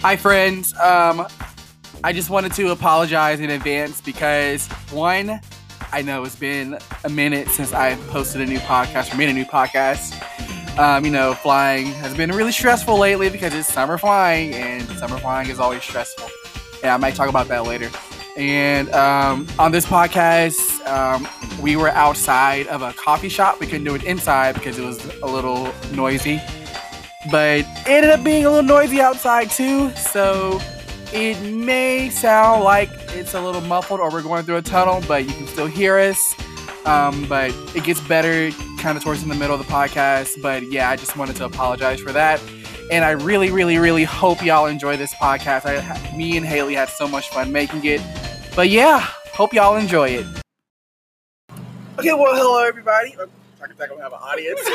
Hi, friends. Um, I just wanted to apologize in advance because one, I know it's been a minute since I've posted a new podcast or made a new podcast. Um, you know, flying has been really stressful lately because it's summer flying, and summer flying is always stressful. Yeah, I might talk about that later. And um, on this podcast, um, we were outside of a coffee shop. We couldn't do it inside because it was a little noisy. But it ended up being a little noisy outside too. So it may sound like it's a little muffled or we're going through a tunnel, but you can still hear us. Um, but it gets better kind of towards in the middle of the podcast. But yeah, I just wanted to apologize for that. And I really, really, really hope y'all enjoy this podcast. I, me and Haley had so much fun making it. But yeah, hope y'all enjoy it. Okay, well, hello everybody. I'm talking like I have an audience.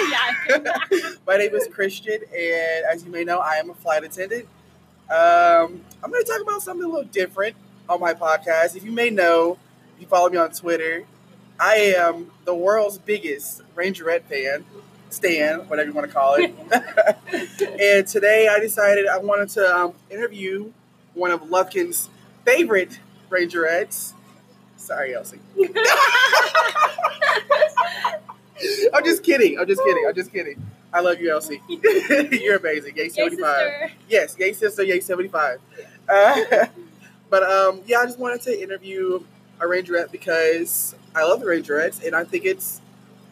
Yeah. My name is Christian, and as you may know, I am a flight attendant. Um, I'm going to talk about something a little different on my podcast. If you may know, if you follow me on Twitter, I am the world's biggest Rangerette fan, Stan, whatever you want to call it. and today I decided I wanted to um, interview one of Lufkin's favorite Rangerettes. Sorry, Elsie. I'm just kidding. I'm just kidding. I'm just kidding. I love you, Elsie. You're amazing. Yay, 75. sister. Yes, yay, sister, yay, 75. Uh, but um, yeah, I just wanted to interview a Rangerette because I love the Rangerettes and I think it's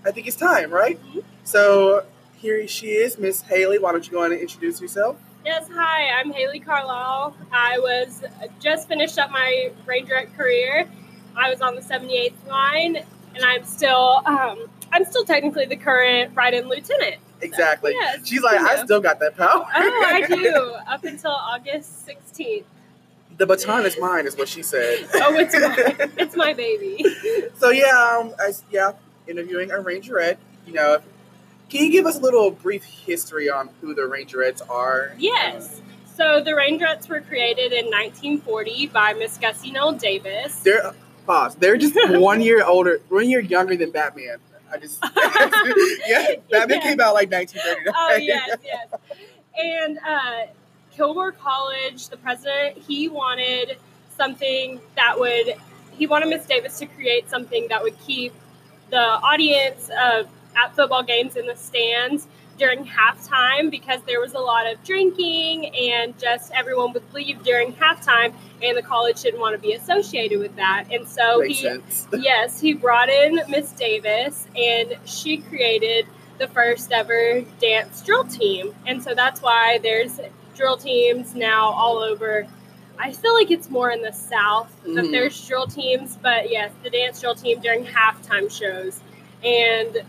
I think it's time, right? Mhm. So here she is, Miss Haley. Why don't you go on and introduce yourself? Yes, hi, I'm Haley Carlisle. I was just finished up my Rangerette career. I was on the 78th line, and I'm still um, I'm still technically the current right-end lieutenant. Exactly. Yes, She's like, I still got that power. Oh, I do up until August 16th. the baton is mine, is what she said. Oh, it's my it's my baby. So yeah, um, I, yeah, interviewing a Rangerette. You know, can you give us a little brief history on who the Rangerettes are? Yes. So the Rangerettes were created in 1940 by Miss Gussie Nell Davis. They're pause. They're just one year older, one year younger than Batman. I just yeah, Batman Yeah. came out like 1939. Oh yes, yes. And uh, Kilgore College, the president, he wanted something that would. He wanted Miss Davis to create something that would keep the audience of at football games in the stands during halftime because there was a lot of drinking and just everyone would leave during halftime and the college didn't want to be associated with that and so Makes he sense. yes, he brought in Miss Davis and she created the first ever dance drill team. And so that's why there's drill teams now all over. I feel like it's more in the South that Mhm. there's drill teams, but yes, the dance drill team during halftime shows. And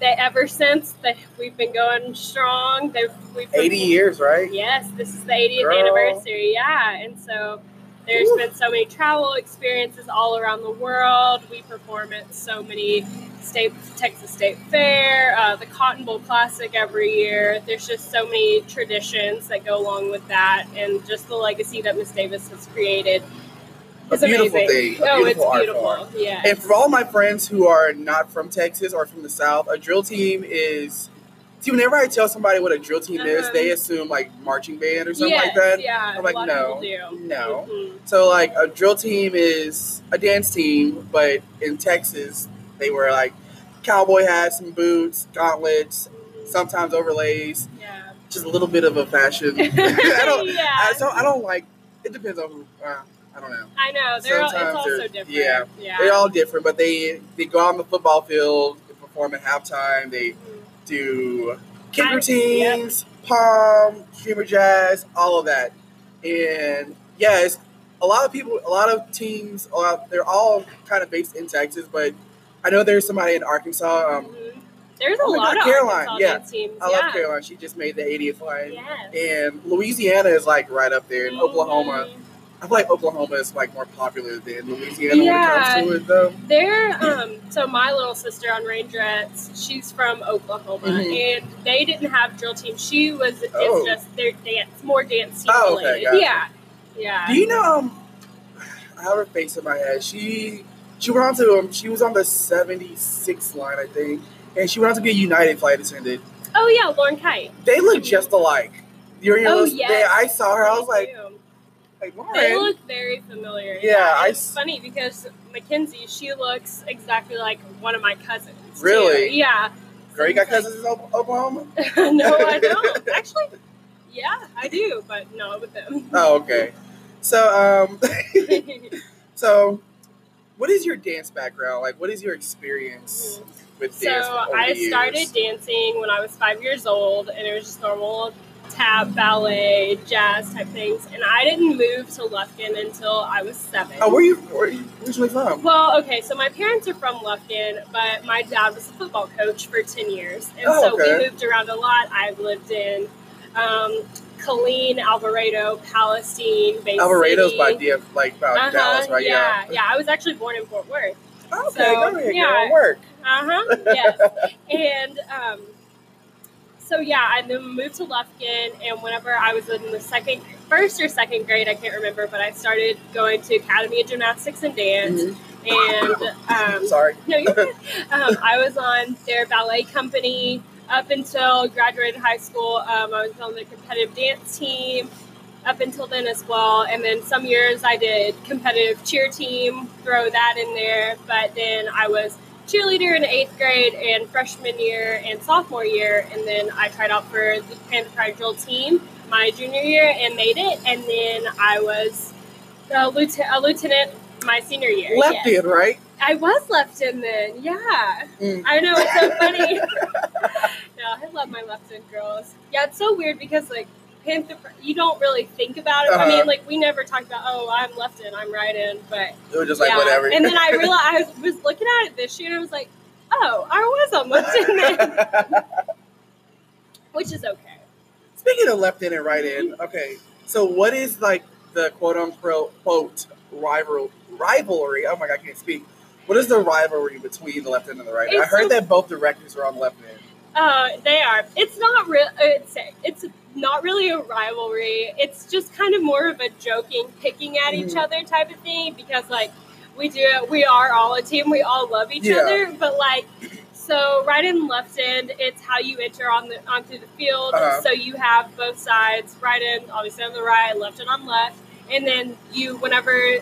they ever since that we've been going strong. They've we've 80 years, right? Yes, this is the 80th Girl. anniversary. Yeah, and so there's Woo. been so many travel experiences all around the world. We perform at so many state Texas State Fair, uh, the Cotton Bowl Classic every year. There's just so many traditions that go along with that, and just the legacy that Miss Davis has created. A beautiful amazing. thing, a oh, beautiful art it's form. beautiful. Yeah. And for all my friends who are not from Texas or from the South, a drill team is. See, whenever I tell somebody what a drill team is, Uh-huh. they assume like marching band or something yes, like that. Yeah, I'm like, no, of people do. no. Mhm. So like a drill team is a dance team, but in Texas they wear like cowboy hats and boots, gauntlets, sometimes overlays, Yeah. just a little bit of a fashion. I don't. yeah. I, so I don't like. It depends on who. Uh, I don't know. I know. They're all, it's Sometimes also they're- different. yeah. Yeah. They're all different, but they they go on the football field, they perform at halftime, they do kick I- routines, palm, streamer jazz, all of that. And yeah, it's a lot of people, a lot of teams, lot, they're all kind of based in Texas, but I know there's somebody in Arkansas. Um, Mhm. There's a oh lot God, of Caroline, Arkansas yeah. teams. I yeah. love Caroline. She just made the 80th line. Yes. And Louisiana is like right up there. And Oklahoma, Mhm. I feel like Oklahoma is like more popular than Louisiana Yeah. when it comes to it, though. They're um so my little sister on Rangerettes, she's from Oklahoma Mhm. and they didn't have drill team. She was Oh. it's just their dance more dance team Oh, okay, gotcha. Yeah. Yeah. Do you know? Um, I have her face in my head. She she went on to um, she was on the 76th line, I think, and she went on to be a United flight attendant. oh yeah, Lauren Kite. They look just alike. You're in your Oh, yes. yeah, I saw her. I was like, too. Like They look very familiar. Yeah, I it's funny because Mackenzie, she looks exactly like one of my cousins. too. Really? Yeah. Girl, you got So cousins in Oklahoma? no, I don't. Actually, yeah, I do, but not with them. Oh, okay. So, um, so, what is your dance background? Like, what is your experience with so dance? over I years? started dancing when I was five years old, and it was just normal tap, ballet, jazz type things. And I didn't move to Lufkin until I was seven. Oh, where you where you originally from? Well, okay, so my parents are from Lufkin, but my dad was a football coach for 10 years. And Oh, so okay. we moved around a lot. I've lived in um, Killeen, Alvarado, Palestine, Bay Alvarado's City. by DF, like by Uh-huh, Dallas, right? yeah, yeah. I was actually born in Fort Worth. Okay, So, go ahead, yeah. girl. Work. Uh huh. Yes. and um, so yeah, I then moved to Lufkin, and whenever I was in the second, first or second grade, I can't remember, but I started going to Academy of Gymnastics and Dance, Mhm. and um, Sorry. no. Um, I was on their ballet company up until graduated high school. Um, I was on the competitive dance team up until then as well. And then some years I did competitive cheer team, throw that in there. But then I was cheerleader in eighth grade and freshman year and sophomore year. And then I tried out for the Panther Pride drill team my junior year and made it. And then I was a lieutenant, a lieutenant my senior year. Left yes. in, right? I was left end then, yeah. Mm. I know it's so funny. yeah, I love my left end girls. Yeah, it's so weird because like Panther, you don't really think about it. I Uh-huh. mean, like we never talked about oh I'm left end, I'm right end, but It was just like yeah. whatever. And then I realized I was, was looking at it this year and I was like, oh, I was on left end then, which is okay. Speaking of left end and right end, okay. So what is like the quote unquote quote rival rivalry? Oh my god, I can't speak. What is the rivalry between the left end and the right? end? I heard so- that both directors are on the left end. Uh, they are. It's not real. It's it's not really a rivalry. It's just kind of more of a joking, picking at each Mhm. other type of thing because like we do it. We are all a team. We all love each Yeah. other. But like, so right and left end, it's how you enter on the onto the field. Uh-huh. So you have both sides, right end, obviously on the right, left end on left, and then you whenever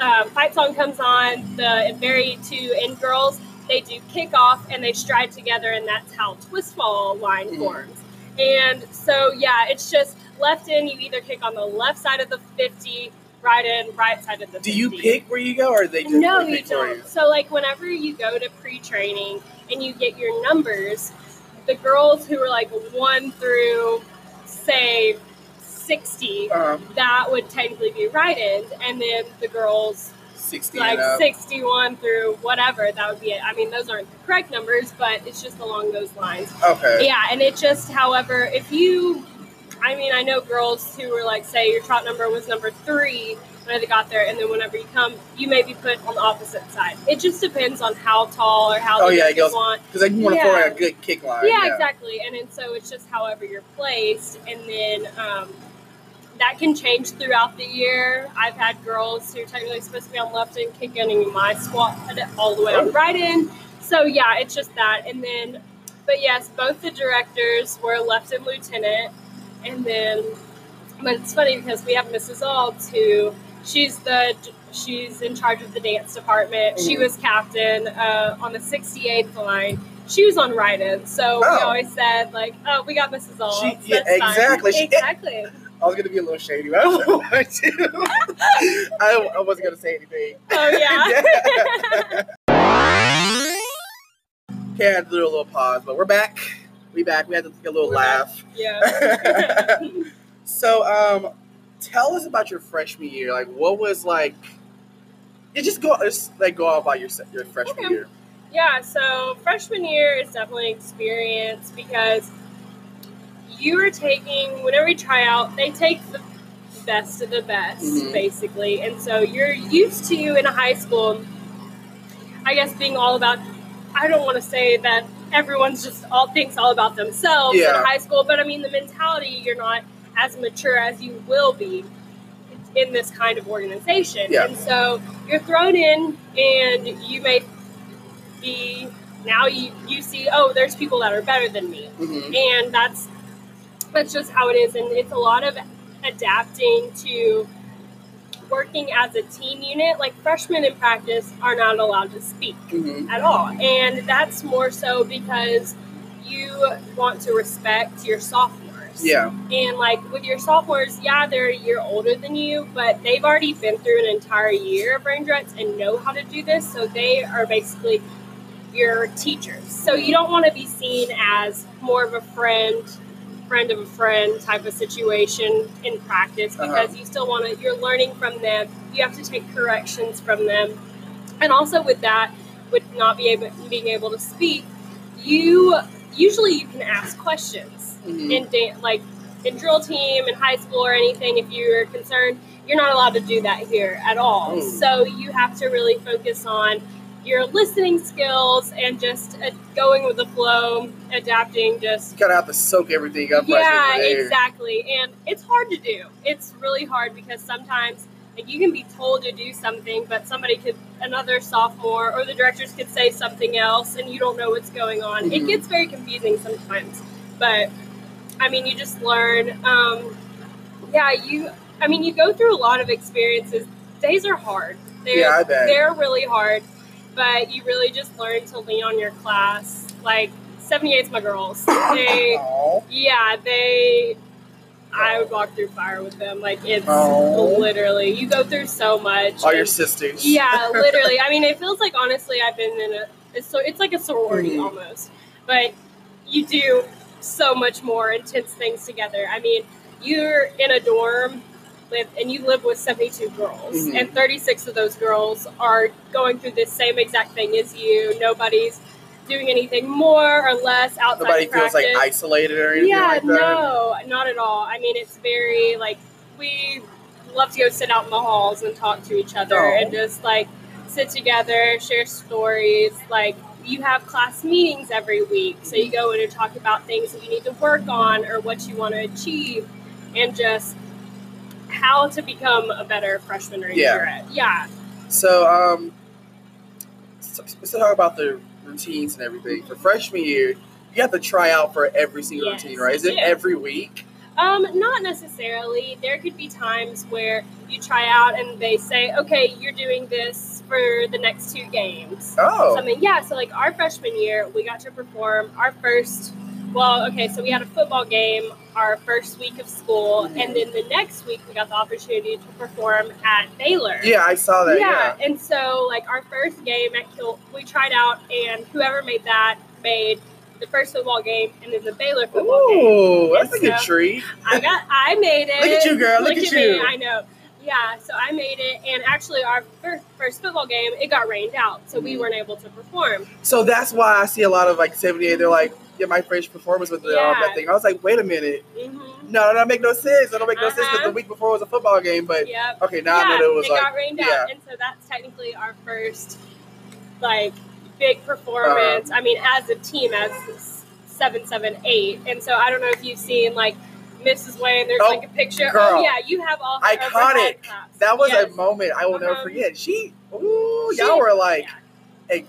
um, fight song comes on, the very two end girls they do kick off and they stride together, and that's how twist fall line Mhm. forms. And so, yeah, it's just left end, you either kick on the left side of the 50, right end, right side of the 50. Do you pick where you go, or they just No, you don't. So, like, whenever you go to pre training and you get your numbers, the girls who are like one through, say, 60, Um, that would technically be right end. And then the girls sixty like 61 through whatever that would be it i mean those aren't the correct numbers but it's just along those lines Okay. yeah and it just however if you i mean i know girls who were like say your trot number was number three when they got there and then whenever you come you may be put on the opposite side it just depends on how tall or how Oh, yeah, goes- want Because you want to throw Yeah. a good kick line. yeah, exactly. And then so it's just however you're placed, and then um, that can change throughout the year. I've had girls who are technically supposed to be on left end kicking in my squad all the way on right end. So yeah, it's just that. And then, but yes, both the directors were left end lieutenant, and then, but it's funny because we have Mrs. Alds who she's the she's in charge of the dance department. She Mhm. was captain uh, on the 68th line she was on right end, so we Oh. always said like, "Oh, we got Mrs. All." She- yeah, exactly. She- exactly. I was gonna be a little shady, but I don't want to. I, I wasn't gonna say anything. Oh yeah. Okay, I had to do a little pause, but we're back. We back. We had to take a little We're laugh. yeah. so, um, tell us about your freshman year. Like, what was like? You just go, just like go on about your your freshman Okay. year. Yeah, so freshman year is definitely an experience because you are taking whenever you try out, they take the best of the best, Mhm. basically. And so you're used to in a high school, I guess being all about I don't want to say that everyone's just all thinks all about themselves Yeah. in high school, but I mean the mentality you're not as mature as you will be in this kind of organization. Yeah. And so you're thrown in and you may be now you you see oh there's people that are better than me hmm and that's that's just how it is, and it's a lot of adapting to working as a team unit. Like freshmen in practice are not allowed to speak Mhm. at all, and that's more so because you want to respect your sophomores. Yeah. And like with your sophomores, yeah, they're a year older than you, but they've already been through an entire year of Rangerettes and know how to do this. So they are basically your teachers. So you don't want to be seen as more of a friend, friend of a friend type of situation in practice Uh-huh. because you still want to, you're learning from them. You have to take corrections from them. And also with that, with not be able, being able to speak, you usually you can ask questions Mhm. in da- like in drill team in high school or anything if you're concerned you're not allowed to do that here at all Oh. so you have to really focus on your listening skills and just uh, going with the flow adapting just You kind of have to soak everything up. yeah exactly. And it's hard to do. It's really hard because sometimes like you can be told to do something but somebody could another sophomore or the directors could say something else and you don't know what's going on. It Mhm. gets very confusing sometimes. But i mean you just learn. Um, yeah you i mean you go through a lot of experiences. Days are hard. They're, Yeah, I bet. they're really hard but you really just learn to lean on your class like 78's my girls they Aw. yeah, they. I would walk through fire with them. Like it's Oh. literally you go through so much. All your sisters. yeah, literally. I mean, it feels like honestly, I've been in a. It's so it's like a sorority Mhm. almost, but you do so much more intense things together. I mean, you're in a dorm with and you live with 72 girls Mhm. and 36 of those girls are going through the same exact thing as you nobody's doing anything more or less outside Nobody feels like isolated or anything Yeah, like that. no, not at all. I mean, it's very like we love to go sit out in the halls and talk to each other Oh. and just like sit together, share stories. Like you have class meetings every week, so you go in and talk about things that you need to work on or what you want to achieve, and just how to become a better freshman or Yeah. year. Yeah, So, um, so, let's talk about the routines and everything. For freshman year, you have to try out for every single Yes, routine, right? Is it do. every week? Um, not necessarily. There could be times where you try out and they say, okay, you're doing this for the next two games. Oh, Something, yeah. So, like our freshman year, we got to perform our first. Well, okay, so we had a football game our first week of school, and then the next week we got the opportunity to perform at Baylor. yeah, I saw that. Yeah. and so like our first game at Kill, we tried out, and whoever made that made the first football game, and then the Baylor football game. Ooh, that's a good so- treat. I got, I made it. Look at you, girl. Look at me. you. I know. Yeah, so I made it, and actually, our first, first football game it got rained out, so we Mhm. weren't able to perform. So that's why I see a lot of like 78. They're like, yeah, my first performance with the um, that thing. I was like, wait a minute. hmm No, that don't make no sense. That don't make no sense because Uh-huh. the week before was a football game. But Yep. okay, now yeah, I know that it was it like, got rained yeah. out, and so that's technically our first like big performance. I mean, as a team, as seven, seven, eight, and so I don't know if you've seen like Mrs. Wayne. There's Oh, like a picture. girl. Oh yeah, you have all Iconic. that was Yes. a moment I will never Uh-huh. forget. She, ooh, She- y'all were like, yeah.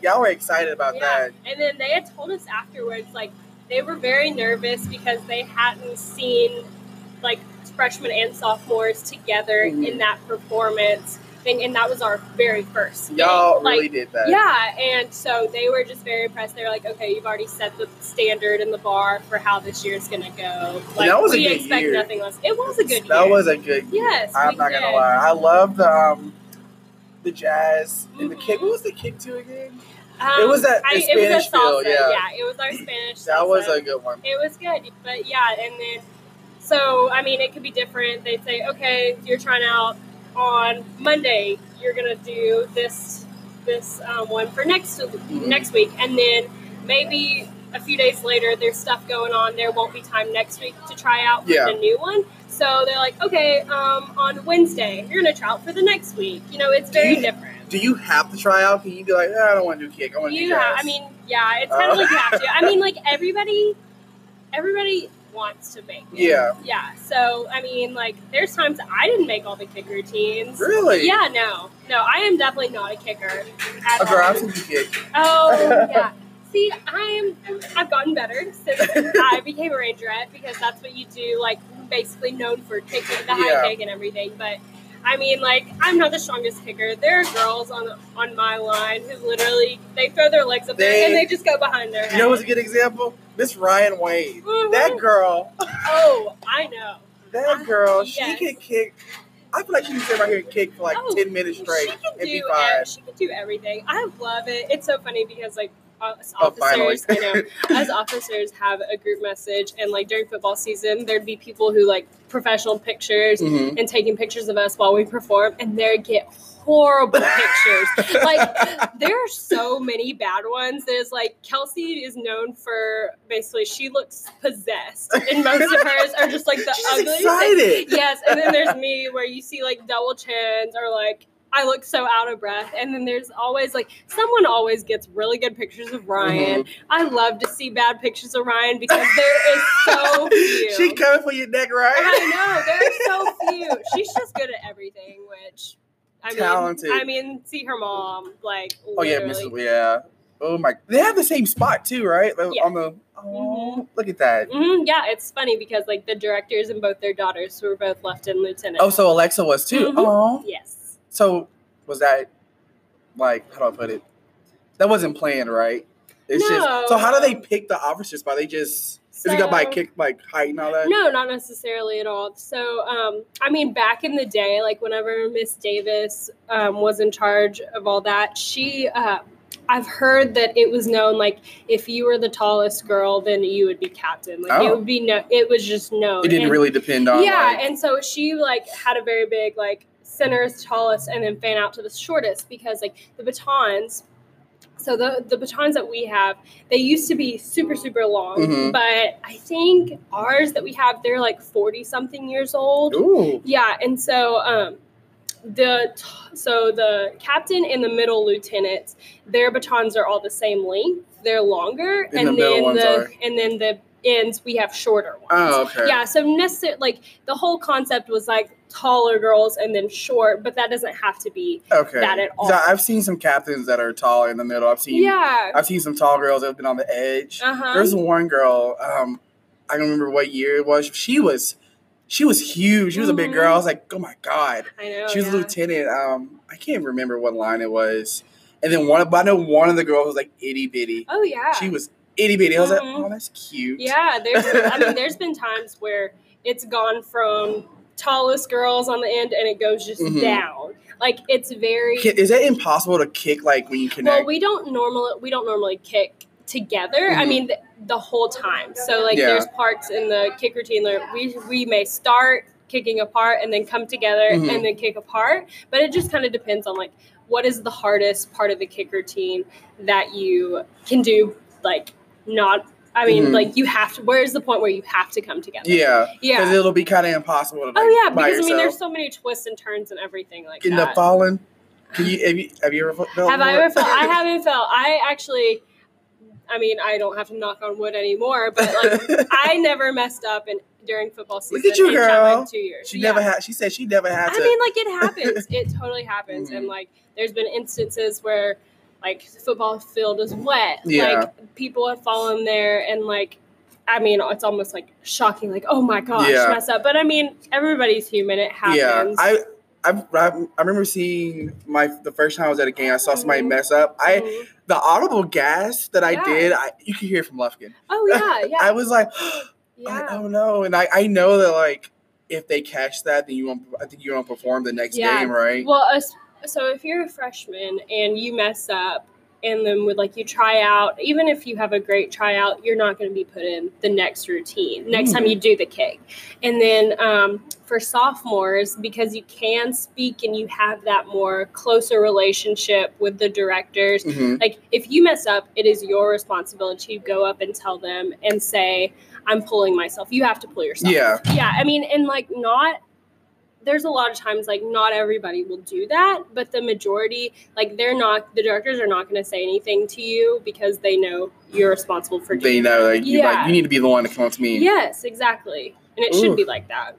Y'all were excited about Yeah. that. And then they had told us afterwards, like they were very nervous because they hadn't seen like freshmen and sophomores together Mhm. in that performance thing, and that was our very first. Y'all really did that. Yeah, and so they were just very impressed. They were like, "Okay, you've already set the standard and the bar for how this year's gonna go. Like, that was a good expect year. nothing less. It was a good That year. was a good. Year. Yes, I'm we not gonna lie. I love the um, the jazz and the kick. What was the kick to again? Um, It was that- I, it was Spanish a feel, salsa. yeah. it was our Spanish. That was a good one. It was good, but yeah, and then so I mean, it could be different. They'd say, okay, you're trying out on Monday. You're gonna do this this um, one for next next week, and then maybe a few days later, there's stuff going on. There won't be time next week to try out Yeah. the new one. So they're like, okay, um, on Wednesday, you're gonna try out for the next week. You know, it's very Do you- different. Do you have to try out? Can you be like, "Ah, I don't want to do kick. I want to do You jazz. have, I mean, yeah, it's kind Oh. of like you have to. I mean, like everybody, everybody wants to make it. yeah. Yeah. So I mean, like, there's times I didn't make all the kick routines. Really? Yeah. No. No. I am definitely not a kicker. At Oh, girl, all. You kick. Oh yeah. See, I'm I've gotten better since I became a rangerette because that's what you do. Like basically known for kicking the Yeah. high kick and everything. But I mean, like I'm not the strongest kicker. There are girls on on my line who literally they throw their legs up They- there and they just go behind their head. You know what's a good example? Miss Ryan Wade. Mhm. That girl, Oh, I know. that girl, Yes. she can kick. I feel like she can sit right here and kick for like Oh, ten minutes straight She can and be do fine. ev- she can do everything. I love it. It's so funny because like us Oh, officers, you know, as officers have a group message, and like during football season, there'd be people who like professional pictures Mhm. and taking pictures of us while we perform, and they get horrible pictures. Like there are so many bad ones. There's like Kelsey is known for basically she looks possessed, and most of hers are just like the She's ugliest. Yes, and then there's me where you see like double chins or like I look so out of breath. And then there's always like someone always gets really good pictures of Ryan. Mm-hmm. I love to see bad pictures of Ryan because there is so few. she coming for your neck, right? I know there's so few. She's just good at everything, which I mean, Talented. I mean, see her mom like. Oh yeah. Mrs. Yeah. Oh my. They have the same spot too, right? Like, Yeah. On the. Oh, look at that. Mhm, yeah, it's funny because like the directors and both their daughters were both lieutenant lieutenant. Oh, so Alexa was too. Oh. yes. So was that like how do I put it? That wasn't planned, right? It's No. just so how do they pick the officers? By they just is it got by kick like height and all that? No, not necessarily at all. So, um, I mean, back in the day, like whenever Miss Davis um, was in charge of all that, she, uh, I've heard that it was known like if you were the tallest girl, then you would be captain. Like it Oh. would be no, it was just known. It didn't And- really depend on yeah, like, and so she like had a very big like center is tallest and then fan out to the shortest because like the batons. So the the batons that we have, they used to be super super long, Mhm. but I think ours that we have they're like forty something years old. Ooh. Yeah, and so um, the so the captain and the middle lieutenants, their batons are all the same length. They're longer, And and, the then the are- and then the ends we have shorter ones. Oh, okay. Yeah, so necessary like the whole concept was like taller girls and then short, but that doesn't have to be. Okay. that at all. I've seen some captains that are taller in the middle. I've seen Yeah. I've seen some tall girls that have been on the edge. Uh huh. There's one girl, um, I don't remember what year it was. She was she was huge. She was a big Mhm. girl. I was like, oh my God. I know. she was yeah. a lieutenant. Um, I can't remember what line it was. And then one, but I know one of the girls was like itty bitty. Oh yeah. She was itty bitty. I was like, Mhm. oh, that's cute. Yeah, there's. I mean, there's been times where it's gone from tallest girls on the end and it goes just Mhm. down. Like it's very. Is it impossible to kick like when you connect? Well, we don't normally we don't normally kick together. I Mhm. mean, the, the whole time. So like, Yeah. there's parts in the kick routine where we we may start kicking apart and then come together Mhm. and then kick apart. But it just kind of depends on like what is the hardest part of the kick routine that you can do. Like not. I mean, Mhm. like you have to. Where's the point where you have to come together? yeah, yeah. because it'll be kind of impossible to. Like, Oh yeah, because I mean, there's so many twists and turns and everything like in that. falling. Can you have you have you ever felt? Have I ever felt? I haven't felt. I actually, I mean, I don't have to knock on wood anymore, but like, I never messed up in during football season. Look at you, in girl. Chapman two years. She Yeah. never had. She said she never had to. I mean, like it happens. it totally happens, and Mhm. like, there's been instances where, like, the football field is wet. Yeah. Like people have fallen there, and like. I mean, it's almost like shocking, like, oh my gosh, Yeah. mess up. But I mean, everybody's human. It happens. Yeah, I, I I remember seeing my the first time I was at a game. I saw somebody Mhm. mess up. I Mhm. the audible gas that I Yeah. did. I you could hear from Lufkin. Oh yeah, yeah, I was like, yeah. I don't know, and I I know that like if they catch that, then you won't. I think you won't perform the next Yeah. game, right? Well, so if you're a freshman and you mess up, and then with like you try out, even if you have a great tryout, you're not going to be put in the next routine next time Mm. you do the kick. And then um, for sophomores, because you can speak and you have that more closer relationship with the directors, Mhm. like if you mess up, it is your responsibility to go up and tell them and say, "I'm pulling myself." You have to pull yourself. Yeah. Yeah. I mean, and like not. There's a lot of times like not everybody will do that, but the majority, like they're not. The directors are not going to say anything to you because they know you're responsible for They know like you Yeah. like you need to be the one to come up to me. Yes, exactly, and it Ooh. should be like that.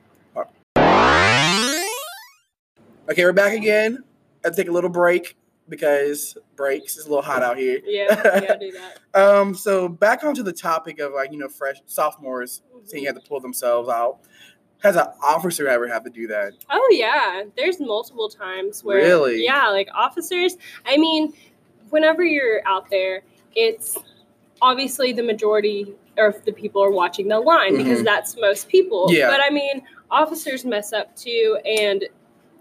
Okay, we're back again. I'll take a little break. Because breaks. It's a little hot out here. Yeah, yeah, do that. Um, so back onto the topic of like you know fresh sophomores saying you have to pull themselves out. Has an officer ever have to do that? Oh yeah, there's multiple times where Really? yeah, like officers. I mean, whenever you're out there, it's obviously the majority of the people are watching the line because Mhm. that's most people. Yeah. But I mean, officers mess up too, and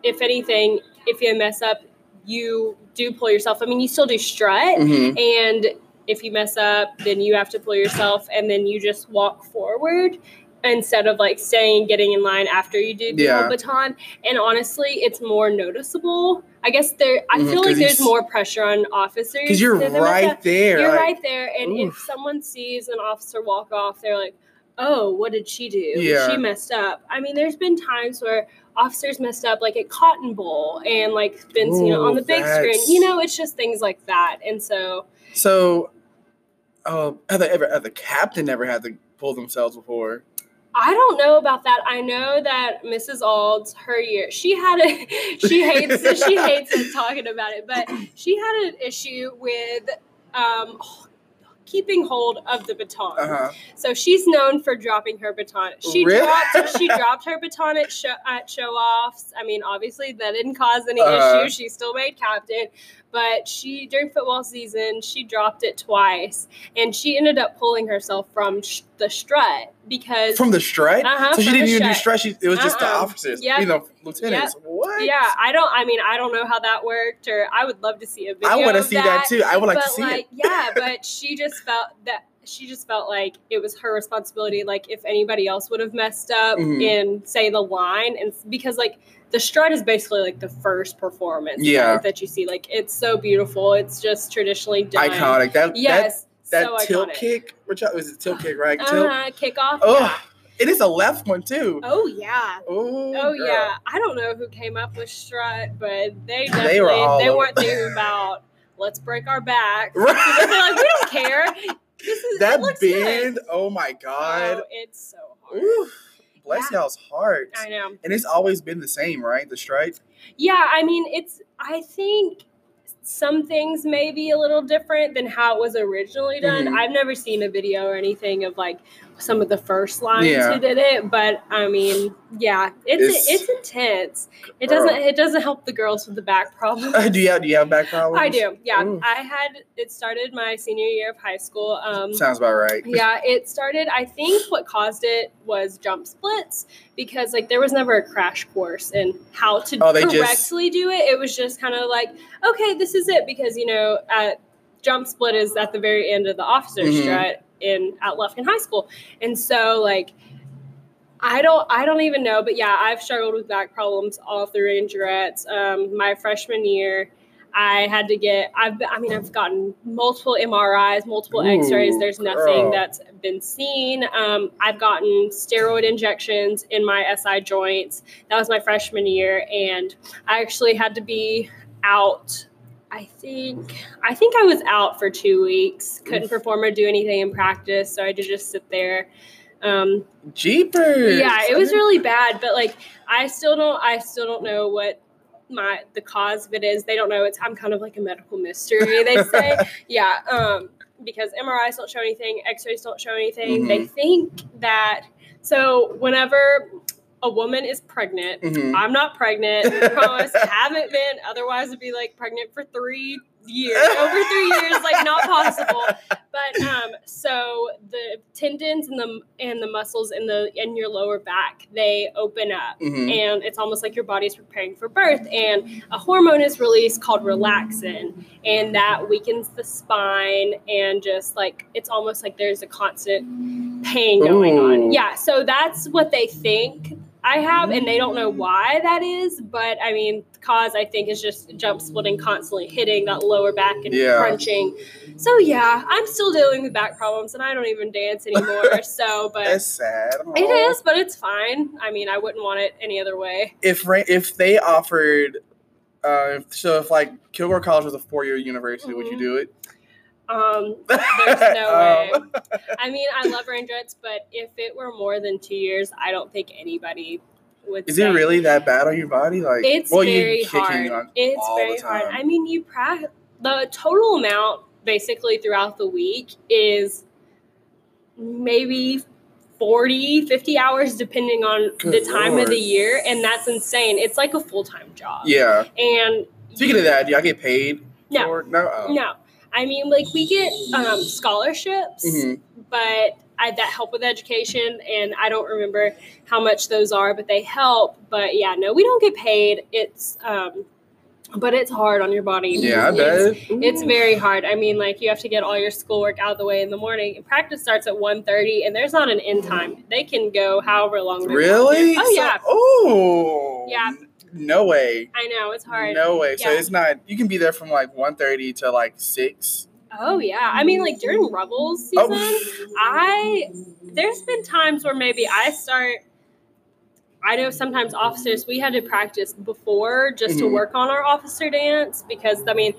if anything, if you mess up, you do pull yourself. I mean, you still do strut, Mhm. and if you mess up, then you have to pull yourself, and then you just walk forward instead of like staying, getting in line after you do the Yeah. baton. And honestly, it's more noticeable. I guess there. I Mhm, feel like there's more pressure on officers Because you're right there. You're like- right there, and if someone sees an officer walk off, they're like, "Oh, what did she do? Yeah. She messed up." I mean, there's been times where officers messed up, like at Cotton Bowl, and like been you know on the big screen. You know, it's just things like that, and so So, uh, have they ever? Have the captain ever had to pull themselves before? I don't know about that. I know that Mrs. Alds, her year, she had a she hates she hates us talking about it, but she had an issue with um, keeping hold of the baton. Uh huh. So she's known for dropping her baton. She Really? dropped she dropped her baton at show at show offs. I mean, obviously that didn't cause any Uh-huh. issue. Still made captain, but she during football season she dropped it twice, and she ended up pulling herself from sh- the strut because From the strut. Uh-huh, so she didn't even do strut. strut. She, it was just the Uh-uh. officers. Yep. You know, lieutenants. What? yeah, I don't. I mean, I don't know how that worked, or I would love to see a video. I want to see that. too. I would like to see like, it. yeah, but she just felt that she just felt like it was her responsibility. Like if anybody else would have messed up Mhm. in say the line, and because like the strut is basically like the first performance Yeah. that, that you see. Like it's so beautiful. It's just traditionally done. Iconic. That Yes. that, so tilt kick. Which was it? Tilt kick, right? Tilt. Uh-huh, kickoff. Oh, yeah. it is a left one too. Oh yeah. Oh, Oh girl. yeah, I don't know who came up with strut, but they definitely They were they weren't thinking about let's break our back. Right. They're like, we don't care. This is That bend. Good. Oh my god. Oh, it's so hard. Ooh, bless Yeah. y'all's hearts. I know. And it's always been the same, right? The strike. Yeah, I mean, it's. I think some things may be a little different than how it was originally done. Mhm. I've never seen a video or anything of like some of the first lines Yeah. who did it, but I mean, yeah, it's It's- it's, intense. It Girl. doesn't it doesn't help the girls with the back problem. do you have Do you have back problems? I do. Yeah, Ooh. I had it started my senior year of high school. Um, Sounds about right. yeah, it started. I think what caused it was jump splits because like there was never a crash course in how to Oh, they just- correctly do it. It was just kind of like, okay, this is it because you know, at jump split is at the very end of the officer Mhm. strut in at Lufkin High School, and so like. I don't. I don't even know, but yeah, I've struggled with back problems all through Rangerettes. Um, my freshman year, I had to get. I've. I mean, I've gotten multiple MRIs, multiple Ooh, X-rays. There's nothing girl. that's been seen. Um, I've gotten steroid injections in my SI joints. That was my freshman year, and I actually had to be out. I think. I think I was out for two weeks. Couldn't Oof. perform or do anything in practice, so I had to just sit there. Um, Jeepers. yeah it was really bad but like i still don't i still don't know what my the cause of it is they don't know it's i'm kind of like a medical mystery they say yeah um because mris don't show anything x-rays don't show anything they think that so whenever a woman is pregnant. Mhm. i'm not pregnant. Promise. Haven't been. Otherwise it'd be like pregnant for three years over three years like not possible. But um so the tendons and the and the muscles in the in your lower back they open up. Mhm. and it's almost like your body's preparing for birth and a hormone is released called relaxin and that weakens the spine and just like it's almost like there's a constant pain going Ooh. on yeah so that's what they think I have, and they don't know why that is, but I mean, the cause I think is just jump splitting, constantly hitting that lower back and Yeah. crunching. So yeah, I'm still dealing with back problems, and I don't even dance anymore. so, but it's sad. it Aw. is, but it's fine. I mean, I wouldn't want it any other way. If if they offered, uh, so if like Kilgore College was a four year university, would you Mhm. do it? Um, there's no way. Um, I mean, I love Rangerettes, but if it were more than two years, I don't think anybody would Is say. it really that bad on your body? Like, It's well, very you hard. It's very hard. I mean, you practice the total amount basically throughout the week is maybe 40, 50 hours depending on Good the time of the year, and that's insane. It's like a full-time job. Yeah. And Speaking of that, do y'all get paid? No. For, no. Oh. no. I mean, like we get um, scholarships, Mhm. but I, that help with education, and I don't remember how much those are, but they help. But yeah, no, we don't get paid. It's um, but it's hard on your body. Yeah, I It's- bet. It's very hard. I mean, like you have to get all your schoolwork out of the way in the morning. And practice starts at 1.30 and there's not an end time. They can go however long Really? Oh So- yeah. oh. Yeah. No way. I know, it's hard. No way. So it's not. You can be there from like 1.30 to like six. Oh yeah. I mean like during Revels season, Oh. I there's been times where maybe I start I know sometimes officers we had to practice before just to Mhm. work on our officer dance because I mean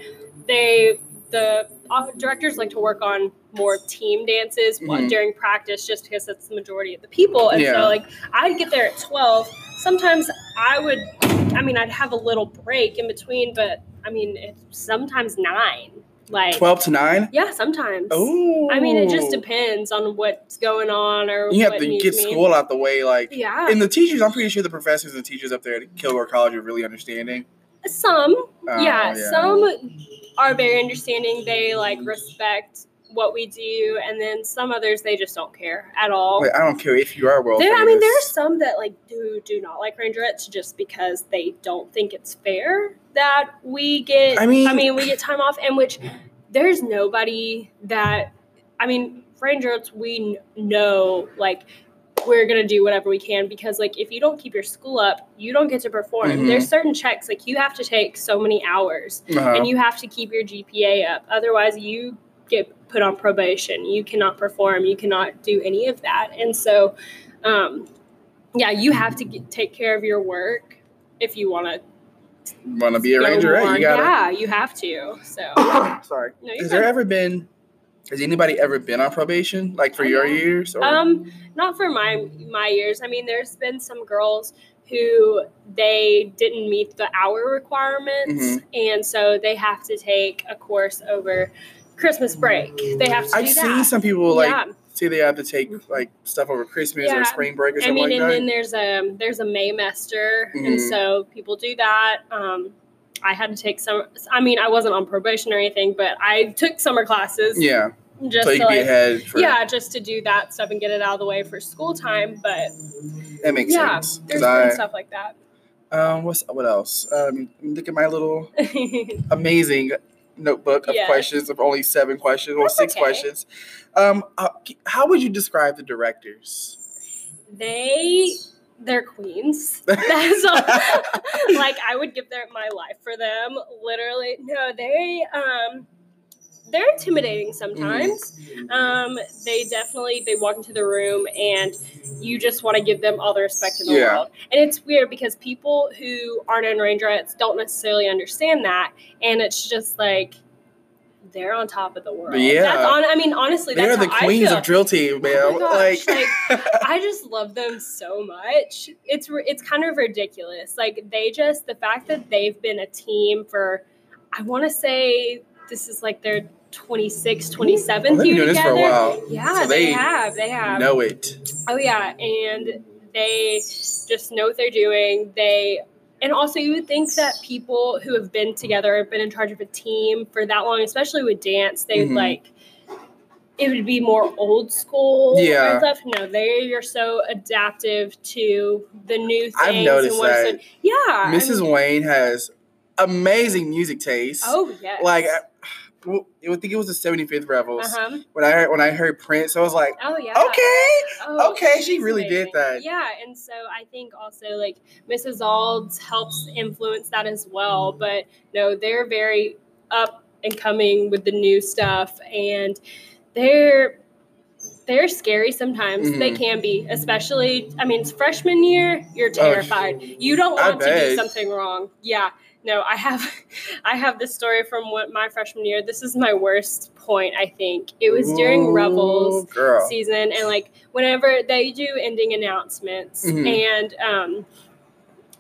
they the directors like to work on more team dances Mhm. during practice just because that's the majority of the people and Yeah. so like I'd get there at 12 sometimes I would I mean I'd have a little break in between but I mean it's sometimes 9 like 12 to 9? yeah sometimes Oh. I mean, it just depends on what's going on or You have to get me. school out the way. Like, Yeah, and the teachers, I'm pretty sure the professors and teachers up there at Kilgore College are really understanding. some. Oh, yeah, some are very understanding. They like respect what we do, and then some others they just don't care at all. Like, I don't care if you are world There. I mean, there are some that like do do not like Rangerettes just because they don't think it's fair that we get. I mean- I mean, we get time off, and which there's nobody that. I mean, Rangerettes, we kn- know like we're gonna do whatever we can because like if you don't keep your school up, you don't get to perform. Mhm. There's certain checks like you have to take so many hours Uh-huh. and you have to keep your GPA up. Otherwise, you get put on probation. You cannot perform. You cannot do any of that. And so, um, yeah, you have to get, take care of your work if you want to. want to be a ranger, right? You gotta. Yeah, you have to. So, Sorry. No, Has there ever been? Has anybody ever been on probation, like for your years? Or? um, not for my my years. I mean, there's been some girls who they didn't meet the hour requirements, Mhm. and so they have to take a course over Christmas break. They have to I've seen that. some people like yeah. say they have to take like stuff over Christmas Yeah. or spring break or I something mean, like and that. then there's a there's a Maymester, and Mhm. so people do that. Um, I had to take some. I mean, I wasn't on probation or anything, but I took summer classes yeah, just so to like, ahead. For, yeah, just to do that stuff and get it out of the way for school time. But that makes yeah, sense. there's 'Cause been I, stuff like that. um, what's what else? Um, look at my little amazing notebook of Yes. questions of only seven questions or That's six okay. questions. Um, uh, how would you describe the directors? they they're queens. That's all. like I would give their my life for them. Literally, no, they um they're intimidating sometimes. Um, they definitely they walk into the room and you just want to give them all the respect in the Yeah. world. And it's weird because people who aren't in Rangerettes don't necessarily understand that, and it's just like they're on top of the world. Yeah. that's on. I mean, honestly, They're the queens of drill team, man. Oh gosh, like, I just love them so much. It's it's kind of ridiculous. Like they just the fact that they've been a team for I want to say this is like their 26th, 27th Well, year doing this together. for a while. Yeah, So they, they have. They have. know it. Oh yeah, and they just know what they're doing. They and also you would think that people who have been together, have been in charge of a team for that long, especially with dance, they would Mhm. like it would be more old school Yeah. and stuff. No, they are so adaptive to the new things. I've noticed and what's that. in- yeah, I Mrs. mean- Wayne has amazing music taste. oh yes, like I, well, I think it was the 75th Revels. uh huh. When I heard when I heard Prince, I was like, Oh yeah. okay, Oh, Okay, she really did that. Yeah, and so I think also like Mrs. Alds helps influence that as well. But no, they're very up and coming with the new stuff, and they're they're scary sometimes. They Mhm. can be, especially. I mean, it's freshman year, you're terrified. You don't want to do something wrong. Yeah. No, I have, I have this story from what my freshman year. This is my worst point. I think it was during Ooh, Revels girl. season and like whenever they do ending announcements Mhm. and um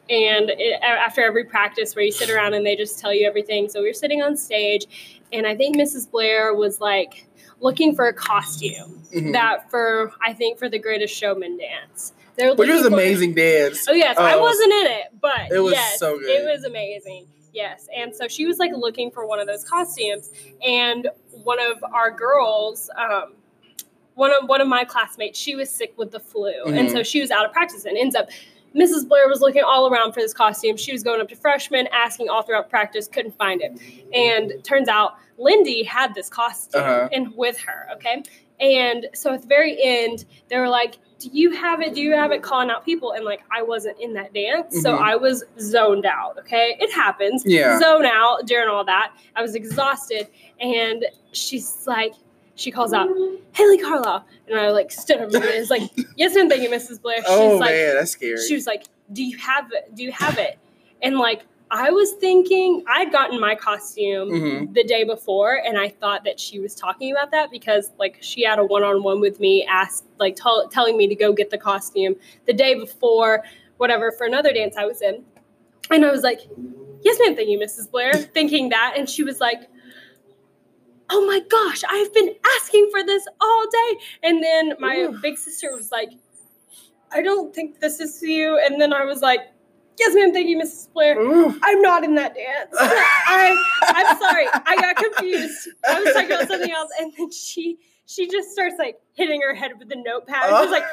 and it, after every practice where you sit around and they just tell you everything. So we were sitting on stage, and I think Mrs. Blair was like looking for a costume Mhm. that for I think for the Greatest Showman dance. They were Which was amazing dance. Oh yes, I Oh, wasn't in it, but It was yes, so good. It was amazing. Yes, and so she was like looking for one of those costumes, and one of our girls, um, one of one of my classmates, she was sick with the flu, and Mhm. so she was out of practice, and ends up. Mrs. Blair was looking all around for this costume. She was going up to freshmen, asking all throughout practice, couldn't find it. And turns out Lindy had this costume Uh-huh. and with her, okay? And so at the very end, they were like, Do you have it? Do you have it calling out people? And like, I wasn't in that dance. So Mhm. I was zoned out, okay? It happens. Yeah. Zone out during all that. I was exhausted. And she's like, she calls out, Haley Carlisle. And I like stood over there. It's like, Yes, ma'am, thank you, Mrs. Blair. She's oh like, man, that's scary. she was like, "Do you have it? Do you have it?" And like I was thinking, I'd gotten my costume Mhm. the day before, and I thought that she was talking about that because like she had a one-on-one with me, asked like tell, telling me to go get the costume the day before, whatever for another dance I was in, and I was like, "Yes, ma'am, thank you, Mrs. Blair," thinking that, and she was like. Oh my gosh, I've been asking for this all day. And then my Ooh. big sister was like, I don't think this is you. And then I was like, Yes, ma'am. Thank you, Mrs. Blair. Ooh. I'm not in that dance. I, I'm sorry. I got confused. I was talking about something else, and then she she just starts like hitting her head with the notepad. Oh. She's like,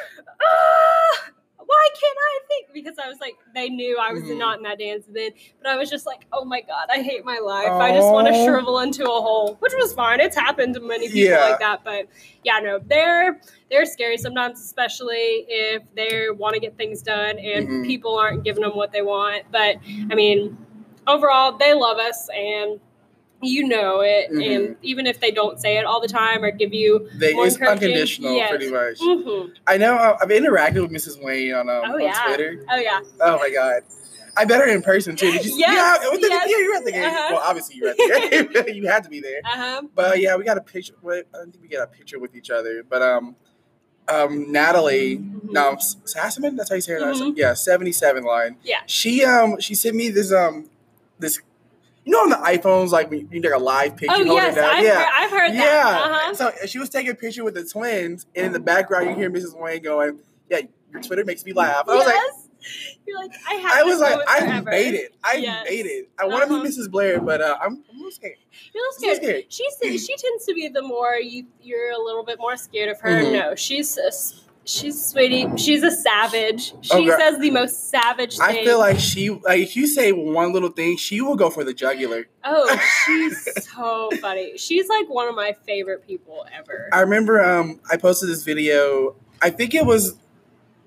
ah, why can't I think? Because I was like, they knew I was Mhm. not in that dance then, but I was just like, oh my god, I hate my life. I just want to Oh. shrivel into a hole, which was fine. It's happened to many people Yeah. like that, but yeah, no, they're they're scary sometimes, especially if they want to get things done and Mhm. people aren't giving them what they want. But I mean, overall, they love us and you know it. Mhm. And even if they don't say it all the time or give you, They, it's unconditional, yes. pretty much. mhm. I know uh, I've interacted with Mrs. Wayne on, um, oh on yeah, Twitter. oh yeah, Oh my god. I met her in person too. Did you, Yes, yeah, with the- yes. yeah, you were at the game. Uh-huh. Well, obviously you were at the game. you had to be there. uh huh, But yeah, we got a picture. Wait, I don't think we got a picture with each other. But um, um, Natalie, Mm-hmm. no, Sassaman. That's how you say her last Mhm. name. Yeah, seventy-seven line. Yeah. She um, she sent me this um, this. You know, on the iPhones, like when you take a live picture. oh yes. I've yeah. heard, I've heard yeah. that. Uh-huh. So she was taking a picture with the twins, and in the background you hear Mrs. Wayne going, "Yeah, your Twitter makes me laugh." I was like. You're like, I have. I was like, I forever. made it. I Yes. made it. I want to Uh-huh. be Mrs. Blair, but uh, I'm, I'm a little scared. You're a little scared. She's she tends to be the more you you're a little bit more scared of her. Mhm. No, she's a, she's sweetie. She's a savage. She girl. says the most savage things. I feel like she, like, if you say one little thing, she will go for the jugular. oh, she's so funny. She's like one of my favorite people ever. I remember um, I posted this video. I think it was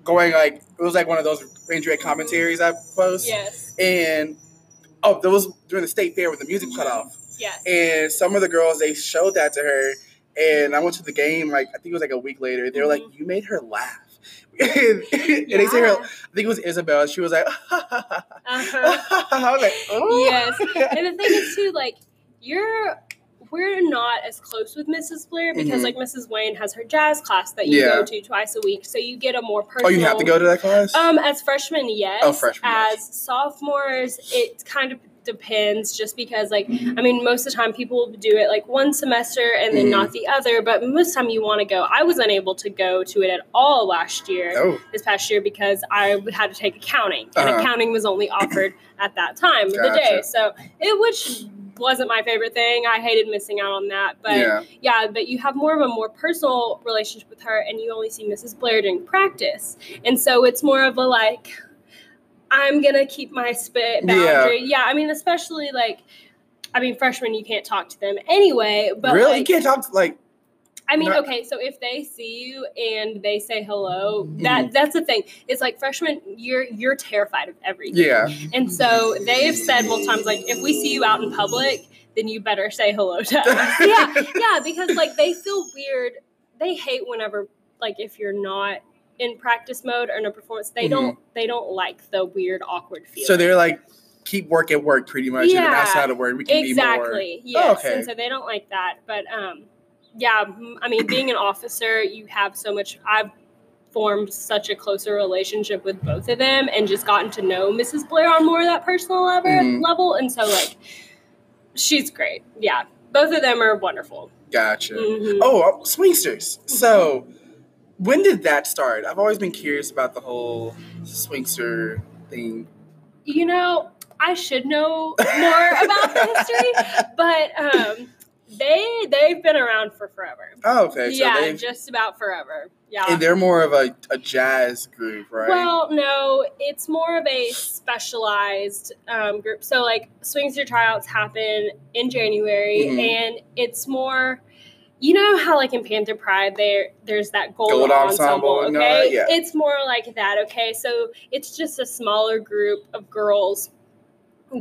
going like it was like one of those Ranger commentaries I post, Yes, and oh, there was during the state fair when the music cut off, yes. and some of the girls they showed that to her, and I went to the game like I think it was like a week later. They were like, Mhm. "You made her laugh," and, and they say her. I think it was Isabel. She was like, Uh-huh. I was like, oh. Yes. And the thing is too, like you're we're not as close with Mrs. Blair because Mhm. like Mrs. Wayne has her jazz class that you Yeah. go to twice a week, so you get a more personal. Oh, you have to go to that class. Um, as freshmen, yes. Oh, freshmen, As yes. sophomores, it kind of depends. Just because, like, I mean, most of the time people do it like one semester and then Mhm. not the other. But most of the time you want to go. I was unable to go to it at all last year, oh, this past year, because I had to take accounting, and Uh-huh. accounting was only offered at that time of the day. So it which wasn't my favorite thing. I hated missing out on that, but yeah. yeah, but you have more of a more personal relationship with her, and you only see Mrs. Blair during practice, and so it's more of a like, I'm gonna keep my spit boundary. Yeah, I mean, especially like, I mean, freshmen you can't talk to them anyway, but really, you can't talk to, like. I mean, not- okay, so if they see you and they say hello, mm-hmm. that that's the thing. It's like freshmen, you're you're terrified of everything. Yeah. And so they have said multiple times, like, if we see you out in public, then you better say hello to us. yeah, yeah, because like they feel weird. They hate whenever, like, if you're not in practice mode or in a performance, they Mhm. don't they don't like the weird, awkward feeling. So they're like, keep work at work, pretty much. Yeah. outside of work, we can be more. exactly yes, okay. and so they don't like that. But um, yeah, I mean, being an officer, you have so much. I've formed such a closer relationship with both of them and just gotten to know Mrs. Blair on more of that personal level. Mhm. level. And so, like, she's great. Yeah. Both of them are wonderful. Gotcha. Mhm. Oh, uh, swingsters. So, when did that start? I've always been curious about the whole swingster thing. You know, I should know more about the history, but um, they they've been around for forever. Oh, okay. So yeah, just about forever. Yeah. and they're more of a, a jazz group, right? Well, no, it's more of a specialized um, group. So, like, Swingster tryouts happen in January, Mhm. and it's more. You know how, like in Panther Pride, there there's that gold, Gold ensemble. ensemble okay, yeah. it's more like that. Okay, so it's just a smaller group of girls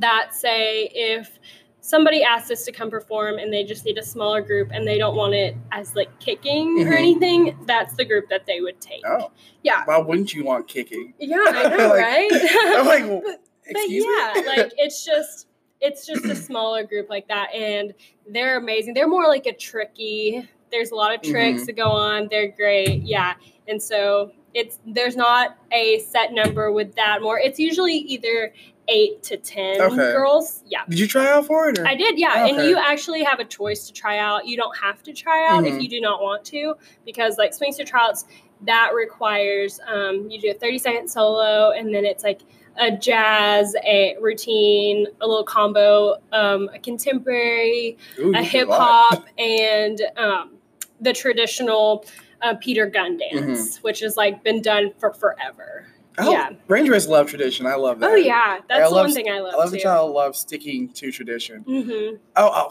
that say if somebody asks us to come perform and they just need a smaller group and they don't want it as like kicking Mhm. or anything, that's the group that they would take. oh, Yeah, why wouldn't you want kicking? yeah, I know, Like- right? I'm like, well, but, but yeah, me. like it's just it's just a smaller group like that, and they're amazing. They're more like a tricky. There's a lot of tricks Mhm. that go on. They're great, yeah, and so it's there's not a set number with that. More, it's usually either eight to ten Okay. girls. Yeah. did you try out for it? Or? I did, yeah. And Okay. you actually have a choice to try out. You don't have to try out Mhm. if you do not want to, because like Swingster tryouts, that requires um, you do a 30 second solo, and then it's like a jazz, a routine, a little combo, um, a contemporary, Ooh, a hip hop, and um, the traditional uh, Peter Gunn dance, which has like been done for forever. Oh, yeah. Rangers love tradition. I love that. Oh yeah, that's I the love- one thing I love. I love too. y'all love sticking to tradition. hmm Oh, oh,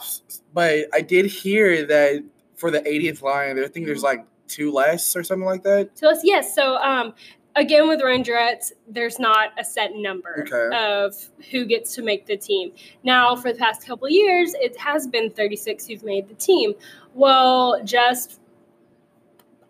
but I did hear that for the 80th line, I think Mm-hmm. there's like two less or something like that. So it's, yes, so um, again with Rangerettes, there's not a set number Okay. of who gets to make the team. Now, for the past couple of years, it has been 36 who've made the team. Well, just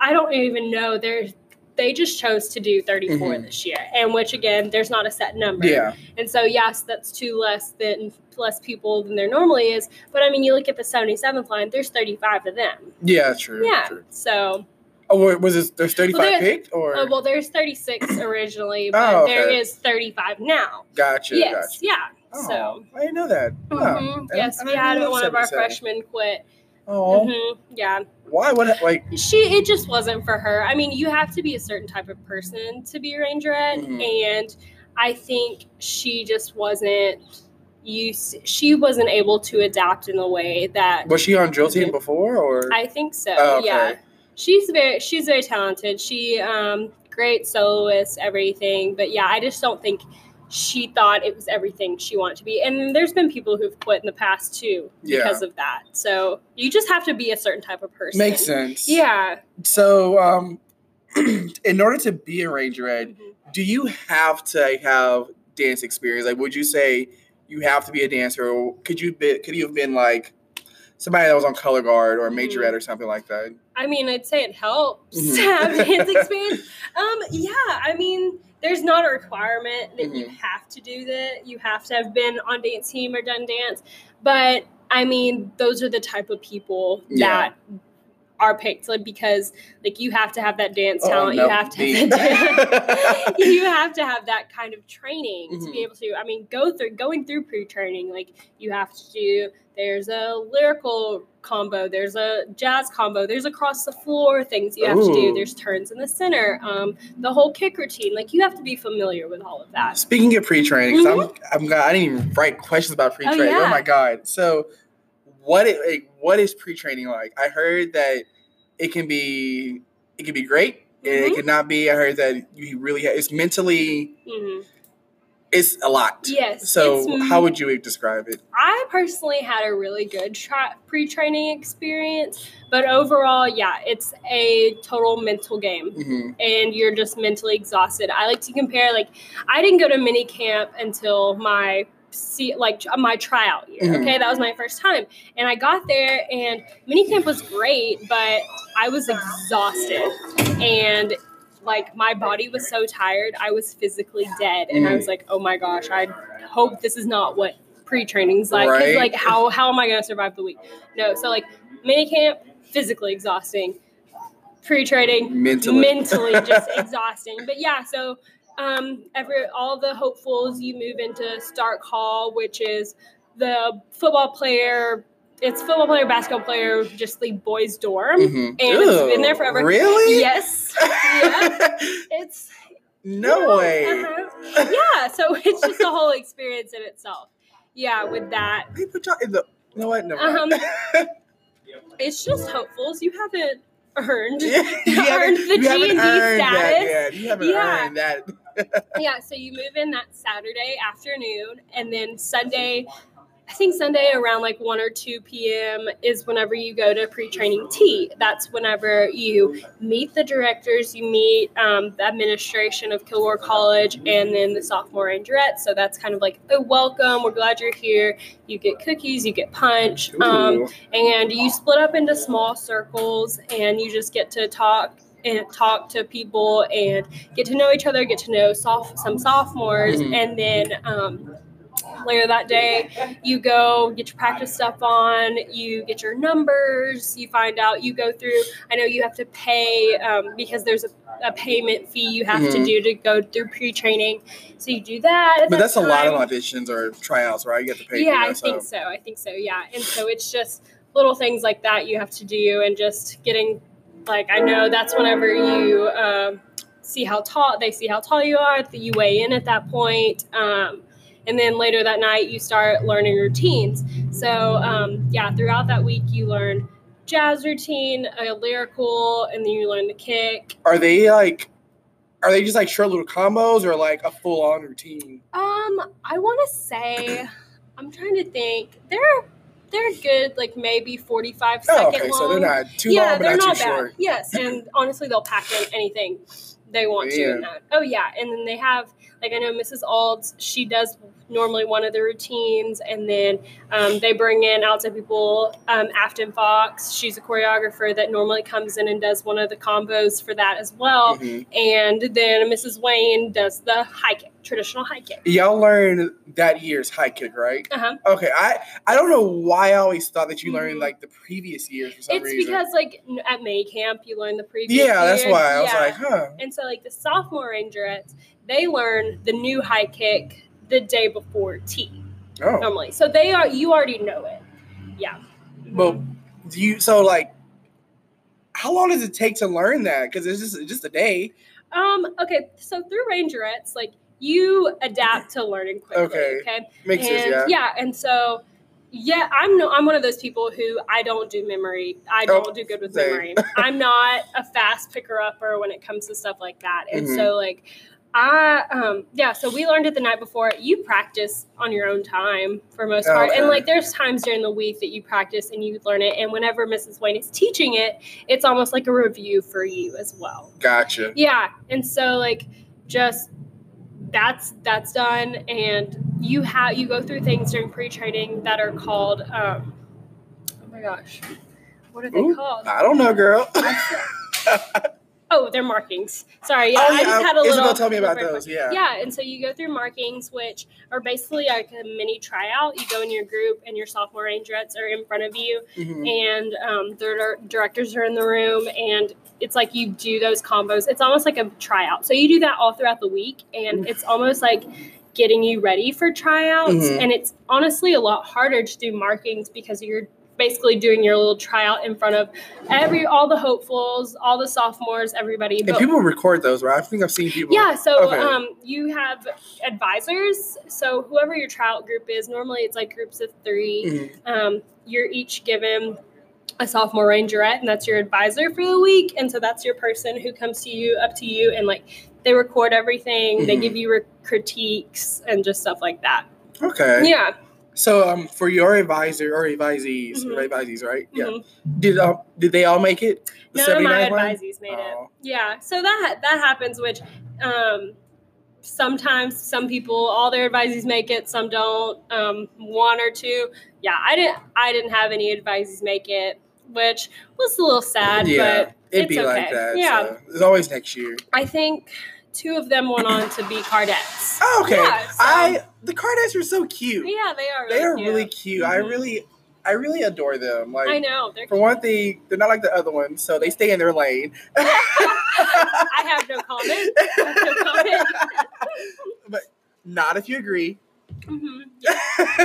I don't even know. There's they just chose to do 34 Mhm. this year, and which again, there's not a set number. Yeah. And so yes, that's two less than less people than there normally is. But I mean, you look at the 77th line, there's 35 of them. Yeah, true. Yeah. true. So Oh, wa- was it, there's 35 there- picked or? Oh, well, there's 36 originally, but Oh, okay. is 35 now. gotcha, yes, gotcha. yeah. Oh, So, I didn't know that. Oh, mhm, I- yes, I we had one of our freshmen quit. Oh, Mhm, yeah, why? What? Like, she it just wasn't for her. I mean, you have to be a certain type of person to be a rangerette, Mhm. and I think she just wasn't. Use, she wasn't able to adapt in a way that was she on drill team before or? I think so. Oh, okay. Yeah, she's very she's very talented. She um great soloist, everything. But yeah, I just don't think she thought it was everything she wanted to be. And there's been people who've quit in the past too Yeah. because of that. So you just have to be a certain type of person. Makes sense. Yeah. So, um, in order to be a rangerette, Mhm. do you have to have dance experience? Like, would you say you have to be a dancer, or could you be, could you have been like somebody that was on color guard or a majorette or something like that? I mean, I'd say it helps Mhm. to have dance experience. Um, yeah, I mean, there's not a requirement that you Mhm. have to do that. You have to have been on dance team or done dance. But I mean, those are the type of people Yeah. that are picked like because like you have to have that dance Oh, talent. no, you have to have that you have to have that kind of training to Mhm. be able to I mean go through going through pre-training like you have to do there's a lyrical combo there's a jazz combo there's across the floor things you have to do there's turns in the center um the whole kick routine like you have to be familiar with all of that Speaking of pre-training, 'cause I'm, I'm I didn't even write questions about pre-training. Oh, yeah. my god! So, what it, like, what is pre-training like? I heard that it can be it can be great, and it can not be. I heard that you really it's mentally Mhm. it's a lot. yes So, how would you describe it? I personally had a really good tra- pre-training experience, but overall, yeah, it's a total mental game, hmm and you're just mentally exhausted. I like to compare, like, I didn't go to mini camp until my see like my tryout year. Mhm. Okay, that was my first time, and I got there, and mini camp was great, but I was exhausted, and like my body was so tired, I was physically dead, and I Mhm. was like, oh my gosh, I hope this is not what pre-training's like. Right. like how how am I gonna survive the week? No, so like mini camp, physically exhausting. pre-training Mentally. mentally just exhausting. But yeah, so um, every all the hopefuls you move into Stark Hall, which is the football player. It's football player, basketball player, just the boys' dorm. Mhm. And it's been there forever. Really? Yes, yeah. it's no way. uh-huh. yeah. So it's just a whole experience in itself. Yeah, with that, put y'all the. You know what? No. Um, it's just hopefuls. You haven't earned. you earned the you G&D earned status. You haven't Yeah. earned that. yeah, so you move in that Saturday afternoon, and then Sunday, I think Sunday around like 1 or 2 p.m. is whenever you go to pre training tea. That's whenever you meet the directors, you meet um, the administration of Kilgore College, and then the sophomore rangerettes. So that's kind of like, oh, welcome, we're glad you're here. You get cookies, you get punch. Um, and you split up into small circles and you just get to talk and talk to people and get to know each other get to know soph- some sophomores Mhm. and then um, later that day you go get your practice stuff on you get your numbers you find out you go through i know you have to pay um, because there's a, a payment fee you have to Mhm. do to go through pre-training so you do that But that that's a lot of auditions or tryouts, right? You get to pay. yeah, I think so. I think so. Yeah, and so it's just little things like that you have to do, and just getting like I know that's whenever you um, see how tall they see how tall you are. That you weigh in at that point. Um, and then later that night, you start learning routines. So, um, yeah, throughout that week, you learn jazz routine, a lyrical, and then you learn the kick. Are they like? Are they just like short little combos or like a full on routine? Um, I want to say, I'm trying to think. They're they're good, like maybe 45 Oh, second okay, long. so they're not too yeah, long, but they're not, not too bad. short. Yes, and honestly, they'll pack in anything they want to in that. Oh yeah, and then they have like I know Mrs. Alds. She does normally one of the routines, and then um, they bring in outside people. Um, Afton Fox, she's a choreographer that normally comes in and does one of the combos for that as well. Mhm. And then Mrs. Wayne does the high kick, traditional high kick. Y'all learned that year's high kick, right? Uh huh. Okay, I I don't know why I always thought that you learned Mhm. like the previous years for some It's reason. because like at May camp you learn the previous. yeah, that's why I was like, huh. And so, like the sophomore rangerettes, they learn the new high kick the day before tea. Oh, normally. So they are you already know it. Yeah. but do you so like? How long does it take to learn that? Because it's just just a day. Um. Okay. So through rangerettes, like you adapt to learning quickly. Okay. Okay. Makes and sense, yeah. And so. Yeah, I'm no. I'm one of those people who I don't do memory. I Oh, don't do good with same. memory. I'm not a fast picker upper when it comes to stuff like that. And Mhm. so, like, I um yeah. So we learned it the night before. You practice on your own time for most part, and like there's times during the week that you practice and you learn it. And whenever Mrs. Wayne is teaching it, it's almost like a review for you as well. Gotcha. Yeah, and so like just that's that's done, and you have you go through things during pre-training that are called um, oh my gosh, what are they Ooh, called? I don't know, girl. Oh, they're markings. Sorry, yeah, Oh, I just had a Isabel little. told me about those. Yeah. Yeah, and so you go through markings, which are basically like a mini tryout. You go in your group, and your sophomore rangerettes are in front of you, Mhm. and um, the directors are in the room, and it's like you do those combos. It's almost like a tryout. So you do that all throughout the week, and it's almost like getting you ready for tryouts. Mhm. And it's honestly a lot harder to do markings because you're basically doing your little tryout in front of every all the hopefuls, all the sophomores, everybody. And But- people record those, right? I think I've seen people. yeah, so Okay. um, you have advisors. So whoever your tryout group is, normally it's like groups of 3 Mhm. Um, you're each given a sophomore rangerette, and that's your advisor for the week. And so that's your person who comes to you, up to you, and like they record everything. They Mhm. give you re- critiques and just stuff like that. Okay. Yeah. So, um, for your advisor or advisees, Mhm. or advisees, right? Yeah. mhm. Did um, did they all make it? The None of my 79 one? advisees made it. Oh. Yeah, so that that happens, which um, sometimes some people, all their advisees make it, some don't. Um, one or two, yeah, I didn't. I didn't have any advisees make it, which was a little sad, yeah, but it'd it's be like that. Yeah. so it's always next year. I think two of them went on to be Cardettes. Oh, okay. Yeah, so- I the Cardettes are so cute. Yeah, they are. Really they are cute. really cute. I Mhm. really, I really adore them. Like I know. They're for one thing, they're not like the other ones, so they stay in their lane. I have no comment. I have no comment. but not if you agree. hmm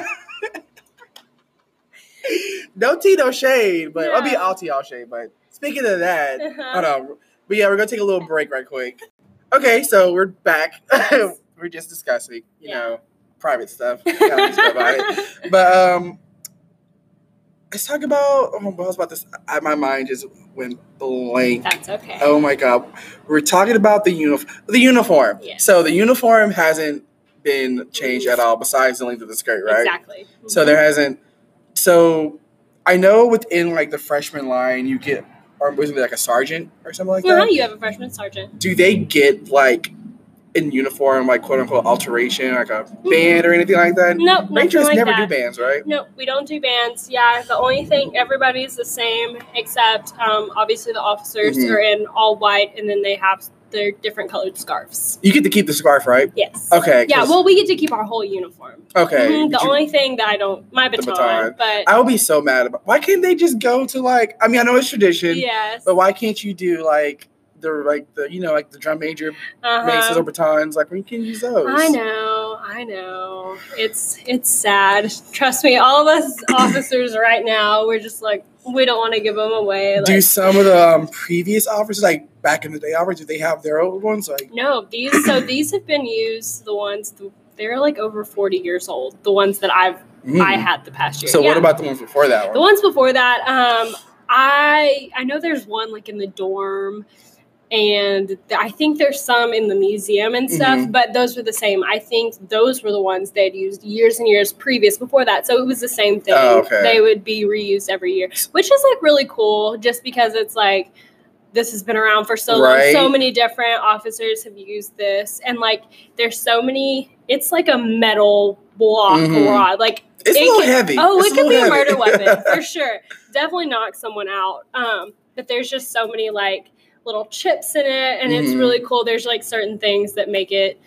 no tea, no shade, but I'll be all tea, all shade. But speaking of that, Uh-huh. hold on. But yeah, we're gonna take a little break right quick. Okay, so we're back. we're just discussing, you Yeah. know, private stuff. We gotta talk about it. But um, let's talk about. Oh, what I was about this. I, my mind just went blank. That's okay. Oh my god, we're talking about the uniform. The uniform. Yeah. So the uniform hasn't been changed at all, besides the length of the skirt, right? Exactly. So there hasn't. So I know within like the freshman line, you get, or was it like a sergeant or something like Uh-huh, that? you have a freshman sergeant. Do they get like in uniform, like quote unquote alteration, like a band or anything like that? Nope, nothing Rangers like never that. do bands, right? Nope, we don't do bands. Yeah, the only thing everybody's the same except um, obviously the officers Mhm. are in all white and then they have their different colored scarves. You get to keep the scarf, right? Yes. Okay. Yeah. well, we get to keep our whole uniform. okay. Mhm, the you- only thing that I don't, my baton, baton. but I would be so mad about. Why can't they just go to like? I mean, I know it's tradition, yes, but why can't you do like the like the you know like the drum major maces uh-huh. or batons? Like we can use those. I know, I know. It's it's sad. Trust me, all of us officers right now, we're just like we don't want to give them away. Do some of the um, previous officers, like back in the day, officers, do they have their old ones? Like, no, these so these have been used. The ones they're like over forty years old. The ones that I've mm. I had the past year. So what about the ones before that the ones before that? Um, I I know there's one like in the dorm. And I think there's some in the museum and stuff, Mhm. but those were the same. I think those were the ones they'd used years and years previous before that. So it was the same thing. Oh, okay. They would be reused every year, which is like really cool just because it's like this has been around for so Right. long. So many different officers have used this. And like there's so many, it's like a metal block Mhm. rod. Like It's a little can- heavy. Oh, It's it could be a murder weapon for sure. Definitely knock someone out. Um, but there's just so many like little chips in it, and it's Mhm. really cool. There's like certain things that make it.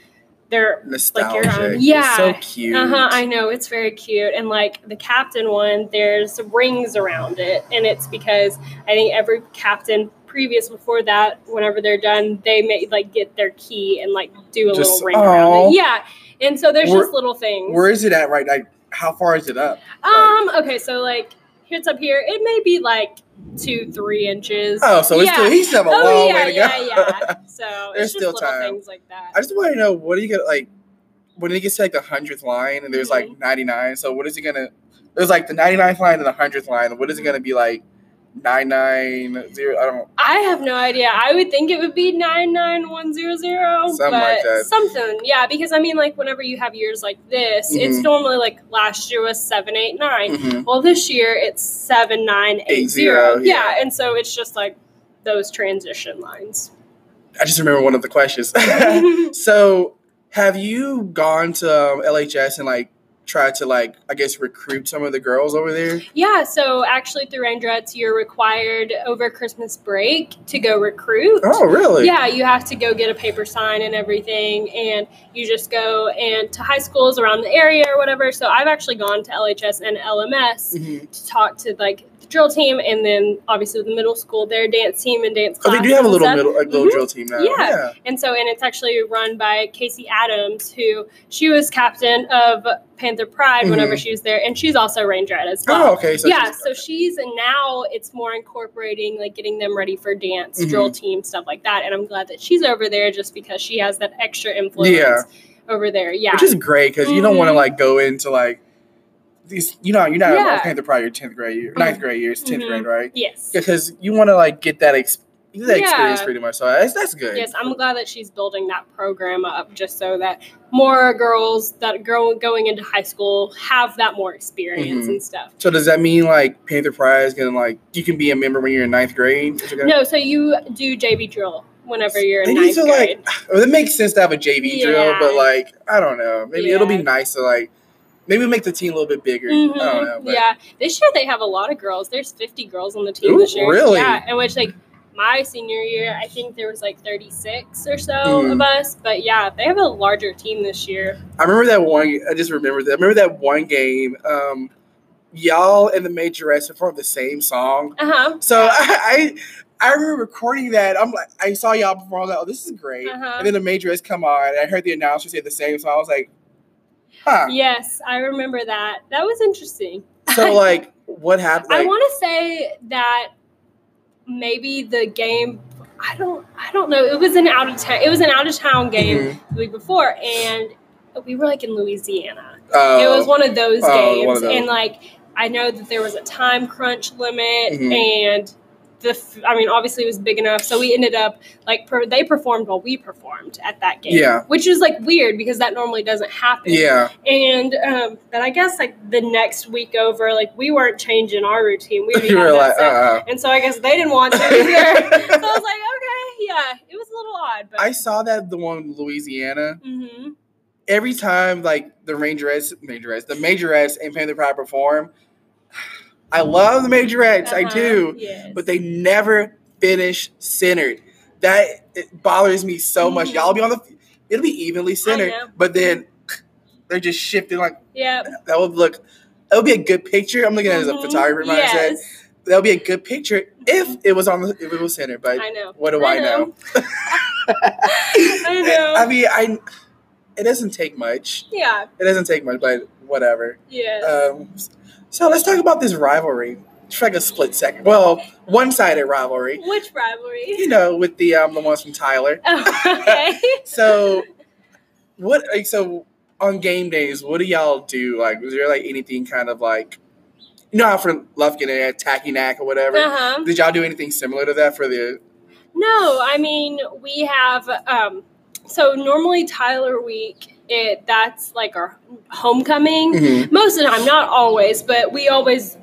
They're Nostalgic. Like your own- It's yeah. so cute. uh huh. I know it's very cute, and like the captain one, there's rings around it, and it's because I think every captain previous before that, whenever they're done, they may like get their key and like do a Just- little ring around it. Yeah, and so there's Where- just little things. Where is it at right now? How far is it up? Um. Okay. So like, it's up here. It may be like two, three inches. Oh, so it's yeah. still, he's still have a oh long yeah, way to yeah, go. yeah. So There's it's still little time. things like that. I just want to know what do you get like when it gets to like the hundredth line and there's Mm-hmm. like 99. So what is it gonna? There's like the 99th line and the hundredth line. What is it gonna be like? Nine nine zero. I don't. I have no idea. I would think it would be nine nine one zero zero. Something but like that. Something, yeah. Because I mean, like whenever you have years like this, it's Mhm. normally like last year was seven eight nine. Mhm. Well, this year it's seven nine eight Eight zero, zero. yeah. Yeah, and so it's just like those transition lines. I just remember one of the questions. so, have you gone to um, LHS and like tried to like I guess recruit some of the girls over there? Yeah, so actually through Rangerettes, you're required over Christmas break to go recruit. Oh, really? Yeah, you have to go get a paper sign and everything, and you just go and to high schools around the area or whatever. So I've actually gone to LHS and LMS Mhm. to talk to like drill team, and then obviously the middle school, their dance team and dance. Oh, they do have a little middle, like little Mhm. drill team now. Yeah. And so, and it's actually run by Casey Adams, who she was captain of Panther Pride whenever Mhm. she was there, and she's also Rangerette as well Oh, okay. So yeah, she's- so she's and now it's more incorporating like getting them ready for dance, Mhm. drill team, stuff like that. And I'm glad that she's over there just because she has that extra influence Yeah. over there. Yeah. which is great because you don't want to Mhm. like go into like these. You know, you're not Yeah. Panther Pride your tenth grade year, ninth grade year, it's 10th Mhm. grade, right? yes. Because you want to like get that ex- that experience pretty much. So that's that's good. Yes, I'm glad that she's building that program up just so that more girls that go going into high school have that more experience Mhm. and stuff. So does that mean like Panther Pride is gonna like you can be a member when you're in ninth grade? Is it gonna- No, so you do JV drill whenever you're in ninth to grade. like. Well, it makes sense to have a JV drill, but like I don't know. Maybe it'll be Yeah. nice to like maybe make the team a little bit bigger. I don't know. Yeah, this year they have a lot of girls. There's 50 girls on the team Ooh, this year. really? Yeah, and which like my senior year, I think there was like 36 or so Mhm. of us. But yeah, they have a larger team this year. I remember that one. I just remember that. I remember that one game. Um, y'all and the Majorettes performed the same song. Uh huh. So I, I I remember recording that. I'm like, I saw y'all perform. I was like, oh, this is great. Uh-huh. And then the Majorettes come on, and I heard the announcer say the same song. I was like, huh. Yes, I remember that. That was interesting. So like, what happened? I want to say that maybe the game. I don't. I don't know. It was an out of town. It was an out of town game Mhm. the week before, and we were like in Louisiana. oh, it was one of those Oh, games, of those. and like I know that there was a time crunch limit, Mhm. and the. f- I mean, obviously it was big enough, so we ended up like per, they performed while we performed at that game. Yeah. which is like weird because that normally doesn't happen. Yeah. And um, but I guess like the next week over, like we weren't changing our routine. We already were like, set. uh. And so I guess they didn't want to either. so I was like, okay, yeah, it was a little odd, but I saw that the one in Louisiana. hmm Every time like the Rangerettes, Majorettes, the Majorettes and Panther Pride perform, I love the Majorettes. I Uh-huh, do. Yes. but they never finish centered. That it bothers me so much. Mhm. Y'all be on the, it'll be evenly centered, but then they're just shifting like yeah. that would look. That would be a good picture. I'm looking at it as a Mhm, photographer mindset. Yes, That would be a good picture if it was on the if it was centered. But I know. what do I, know? I know. I mean, I. It doesn't take much. yeah. It doesn't take much, but whatever. Yeah. Um, so let's talk about this rivalry. It's like a split second. Well, one-sided rivalry. Which rivalry? You know, with the um the ones from Tyler. Oh, okay. So, what like so on game days? What do y'all do? Like, was there like anything kind of like, you know, how for Lufkin and Tacky Nac or whatever? Uh huh. Did y'all do anything similar to that for the? No, I mean we have um so normally Tyler week it that's like our homecoming. Mhm. Most of the time, not always, but we always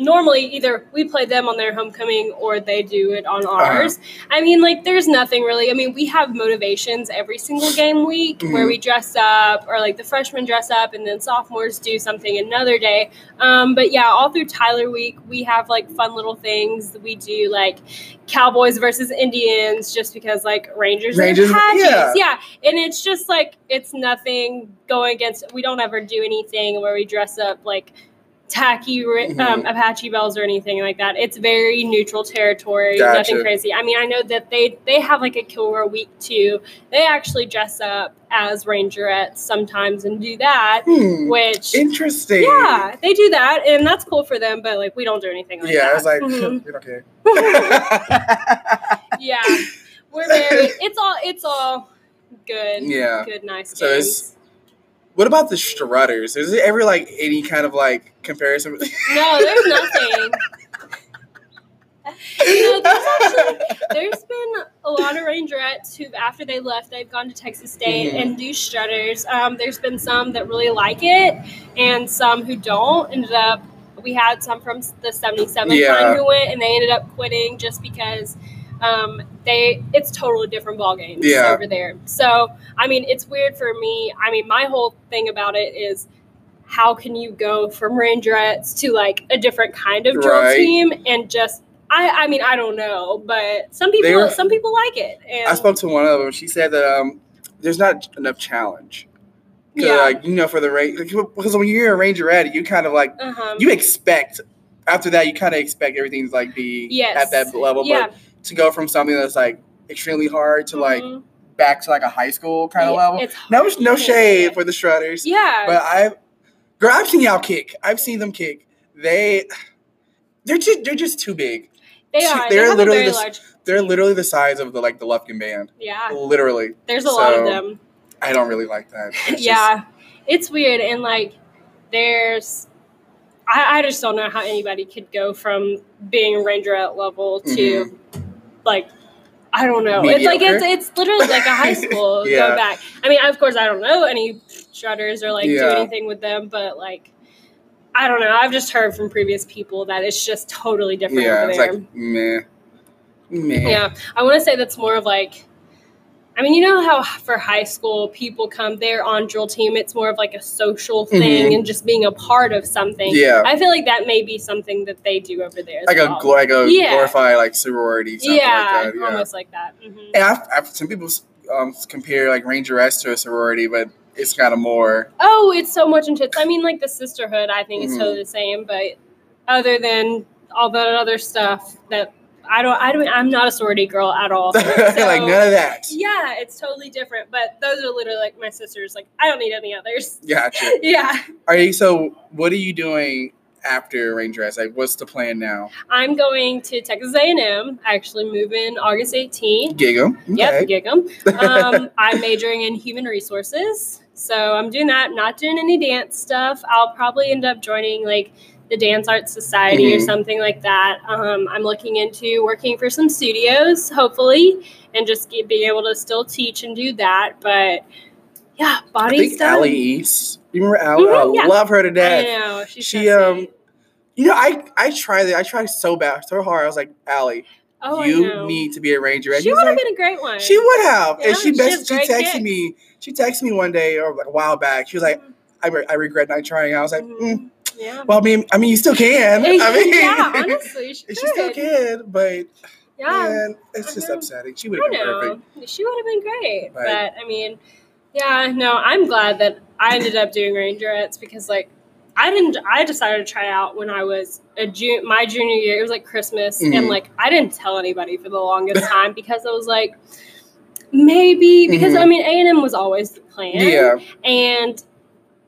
normally either we play them on their homecoming or they do it on ours. I mean, like there's nothing really. I mean, we have motivations every single game week where Mhm. we dress up or like the freshmen dress up and then sophomores do something another day. Um, but yeah, all through Tyler week, we have like fun little things that we do like Cowboys versus Indians just because like Rangers, Rangers, and Apaches. yeah. yeah. And it's just like it's nothing going against we don't ever do anything where we dress up like tacky um, Mhm. Apache Belles or anything like that. It's very neutral territory, Gotcha. nothing crazy. I mean, I know that they they have like a Kilgore week too. They actually dress up as Rangerettes sometimes and do that, Hmm. which Interesting. yeah, they do that, and that's cool for them. But like, we don't do anything like yeah, that. I was like, Mhm. don't care. yeah, we're very. It's all. It's all good. Yeah. good, nice. So games. it's- what about the strutters? Is there ever like any kind of like comparison? no, there's nothing. you know, there's actually there's been a lot of rangerettes who, after they left, they've gone to Texas State Mhm. and do strutters. Um, there's been some that really like it, and some who don't. Ended up, we had some from the 77 Yeah. who went, and they ended up quitting just because um, they it's totally different ball games Yeah. over there. So, I mean, it's weird for me. I mean, my whole thing about it is. How can you go from Rangerettes to like a different kind of drill Right. team and just I, I mean I don't know, but some people were- some people like it. And I spoke to one of them. She said that um, there's not enough challenge. yeah. Like you know, for the range, because when you're a rangerette you kind of like uh-huh. you expect. After that, you kind of expect everything to like be Yes. at that level. yeah. But to go from something that's like extremely hard to like Mhm. back to like a high school kind of level. No, no shade for the strutters. Yeah. But I've, girl, I've seen y'all kick. I've seen them kick. They, they're just they're just too big. they are. they're they literally the- large They're literally the size of the like the Lufkin band. yeah. Literally, There's a lot of them. I don't really like that. It's just- yeah. It's weird and like there's I, I just don't know how anybody could go from being rangerette level to Mm-hmm. Like I don't know. It's like it's it's literally like a high school Yeah. go back. I mean, of course I don't know any strutters or like do anything with them, but like I don't know. I've just heard from previous people that it's just totally different yeah, over it's there. like meh, meh. Yeah, I want to say that's more of like, I mean, you know how for high school people come there on drill team, it's more of like a social thing Mhm. and just being a part of something. Yeah. I feel like that may be something that they do over there. Like well. a like a Yeah. glorified like sorority. Something yeah, like that. Yeah. almost like that. hmm And I've, I've, some people um, compare like Rangerettes to a sorority, but it's kind of more. Oh, it's so much intense. I mean, like the sisterhood, I think is Mhm. totally the same, but other than all that other stuff that I don't, I don't, I'm not a sorority girl at all. like none of that. Yeah, it's totally different. But those are literally like my sisters. Like I don't need any others. Gotcha. Yeah, Are you so? What are you doing after Rangerettes? Like, what's the plan now? I'm going to Texas A&M. I actually move in August 18th. Gig 'em? Yep, Okay. gig 'em. Um, I'm majoring in human resources, so I'm doing that. Not doing any dance stuff. I'll probably end up joining like the Dance Arts Society or Mhm. something like that. Um, I'm looking into working for some studios, hopefully, and just get, being able to still teach and do that. But yeah, I body think stuff. Allie East. You remember Allie? Mhm, I love her to I know she's She, so um, sweet. You know, I I tried it. I tried so bad, so hard. I was like, Allie, Oh, you need to be a ranger. And She would have like, been a great one. She would have. Yeah, and she she she texted me. She texted me one day or like a while back. She was like, I, re- I regret not trying. I was like, Mhm. mm, Yeah. well, I mean, I mean, you still can. I mean, yeah, honestly, she, she still can, but Yeah. man, it's just know. upsetting. She would have been know. perfect. She would have been great. Right. But I mean, yeah, no, I'm glad that I ended up doing Rangerettes because like I didn't I decided to try out when I was a June my junior year. It was like Christmas Mhm. and like I didn't tell anybody for the longest time because I was like maybe because Mhm. I mean A and M was always the plan. Yeah. And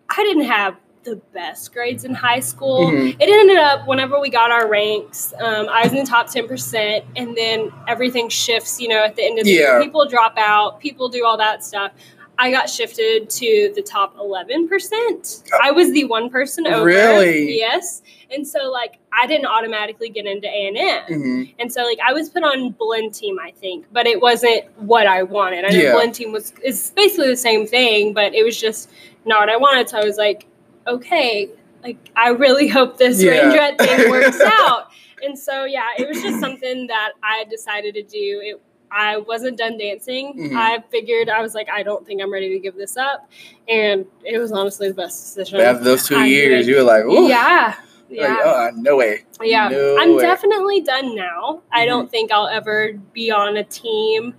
I didn't have the best grades in high school. Mhm. it ended up whenever we got our ranks um, i was in the top 10% and then everything shifts you know at the end of the Yeah. year people drop out people do all that stuff. I got shifted to the top 11% i was the one person over. Really? yes. And so like i didn't automatically get into a&m hmm and so like i was put on Blinn TEAM i think but it wasn't what i wanted. I know Yeah. Blinn TEAM was is basically the same thing but it was just not what i wanted. So i was like okay like i really hope this Yeah. rangerette thing works out and so yeah it was just something that i decided to do it I wasn't done dancing. Mhm. I figured I was like, I don't think I'm ready to give this up, and it was honestly the best decision. But after those two I years, you were like, Ooh. yeah, yeah. Like, uh, no way. Yeah, No I'm way. definitely done now. I Mhm. don't think I'll ever be on a team,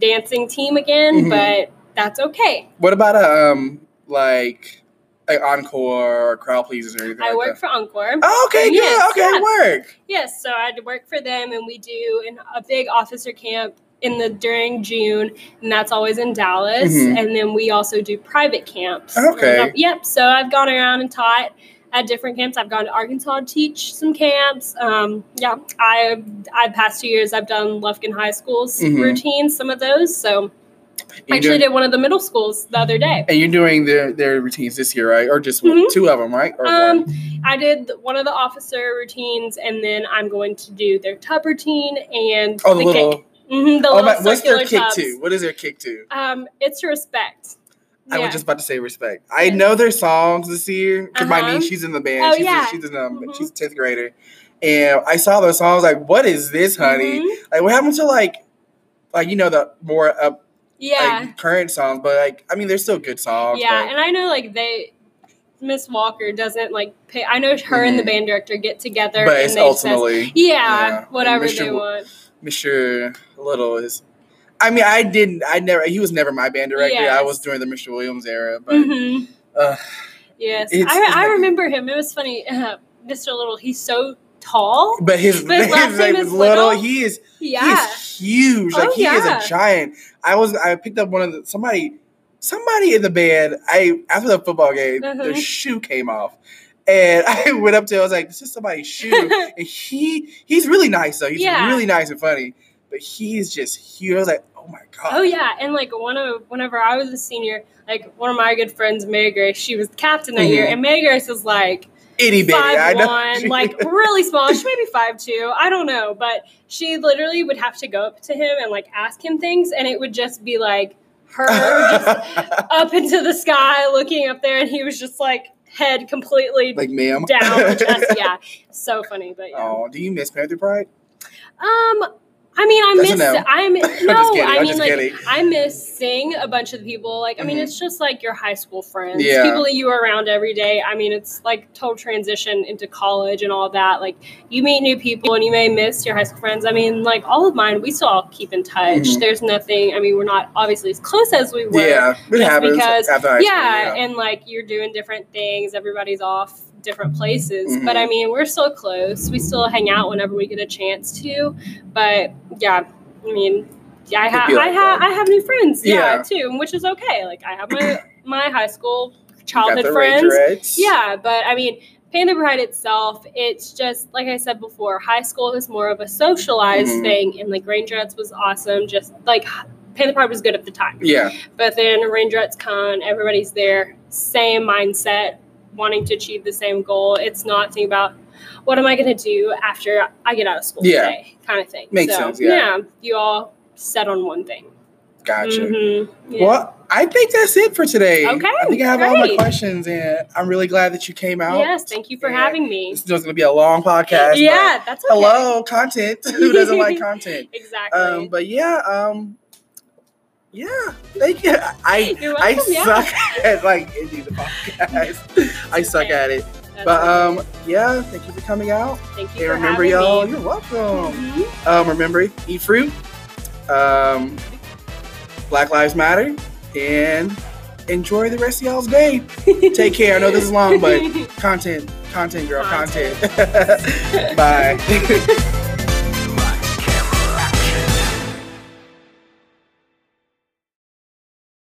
dancing team again, Mhm. but that's okay. What about um like like encore or crowd pleasers or anything I like work that? for Encore. Oh, okay, good. Yes, okay, yeah. work. Yes, so I work for them, and we do an, a big officer camp in the during June, and that's always in Dallas. Mhm. And then we also do private camps. Okay. Yep. So I've gone around and taught at different camps. I've gone to Arkansas to teach some camps. Um, yeah, I I past two years I've done Lufkin High School's Mhm. routines, some of those. So I actually doing- did one of the middle schools the other day. And you're doing their their routines this year, right? Or just one- Mhm. two of them, right? Or Um, one? I did one of the officer routines, and then I'm going to do their tub routine and Oh, the, little. kick. hmm the Oh, little my, what's their kick tubs. to? What is their kick to? Um, it's respect. I Yeah. was just about to say respect. I know their songs this year because my Uh-huh. niece, she's in the band. Oh, she's yeah. a, she's in um, Mhm. she's a tenth grader, and I saw those songs. Like, what is this, honey? Mhm. Like, what happened to like, like you know the more up Yeah, like current songs? But like, I mean, they're still good songs. yeah, but- and I know like they. Miss Walker doesn't like pay. I know her and the Mhm. band director get together, but and they says, ultimately yeah, yeah, whatever Mr. they want. Mr. Little is. I mean, I didn't. I never. He was never my band director. I was during the Mr. Williams era, but hmm uh, Yes, It's- I, it's I like- remember him. It was funny. Uh, Mr. Little, he's so tall. but his, But his last name is Little. Little? He is. Yeah, He's huge. Like Oh, he yeah. is a giant. I was. I picked up one of the somebody. Somebody in the band. I after the football game, their Uh-huh. shoe came off, and I went up to. Him, I was like, "This is somebody's shoe." and he he's really nice though. He's Yeah. really nice and funny, but he's just huge. I was like, "Oh my god." Oh yeah, and like one of whenever I was a senior, like one of my good friends, Mary Grace, she was captain that year, Mhm. and Mary Grace is like Itty bitty. I five one, like really small. She may be five two, I don't know, but she literally would have to go up to him and like ask him things, and it would just be like her just up into the sky, looking up there, and he was just like head completely like ma'am. down the chest. Yeah, so funny, but yeah. Oh, do you miss Panther Pride? Um, I mean, I miss. no. I'm no. kidding, I mean, like kidding. I miss seeing a bunch of the people. Like, I mean, Mhm. it's just like your high school friends, Yeah. people that you are around every day. I mean, it's like total transition into college and all that. Like, you meet new people and you may miss your high school friends. I mean, like all of mine, we still all keep in touch. Mhm. There's nothing. I mean, we're not obviously as close as we were. Yeah, it happens because- school. yeah, and like you're doing different things. Everybody's off different places, Mhm. but I mean, we're still close. We still hang out whenever we get a chance to. But yeah, I mean, yeah, I have, like I have. I have new friends. Yeah, Yeah. too, which is okay. Like I have my my high school childhood friends. Yeah, but I mean, Panther Pride itself, it's just like I said before, high school is more of a socialized Mhm. thing, and like Rangerettes was awesome. Just like Panther Pride was good at the time. Yeah. But then Rangerettes Con, everybody's there, same mindset, wanting to achieve the same goal. It's not thinking about what am I going to do after I get out of school Yeah. today, kind of thing. Makes so, sense, yeah. you all set on one thing. Gotcha. Mhm, yeah. Well, I think that's it for today. Okay, I think I have all my questions, and I'm really glad that you came out. Yes, thank you for Yeah. having me. This is going to be a long podcast. Yeah, that's okay. Hello, content. Who doesn't like content? Exactly. Um, but yeah, um, yeah. Thank you. I I yeah. suck at like ending the podcast. I suck at it. That's But um, yeah. Thank you for coming out. thank you And remember, y'all, me. you're welcome. Mhm. Um, remember, eat fruit. Um, Black Lives Matter, and enjoy the rest of y'all's day. Take care. I know this is long, but content, content, girl, content. Content. Bye.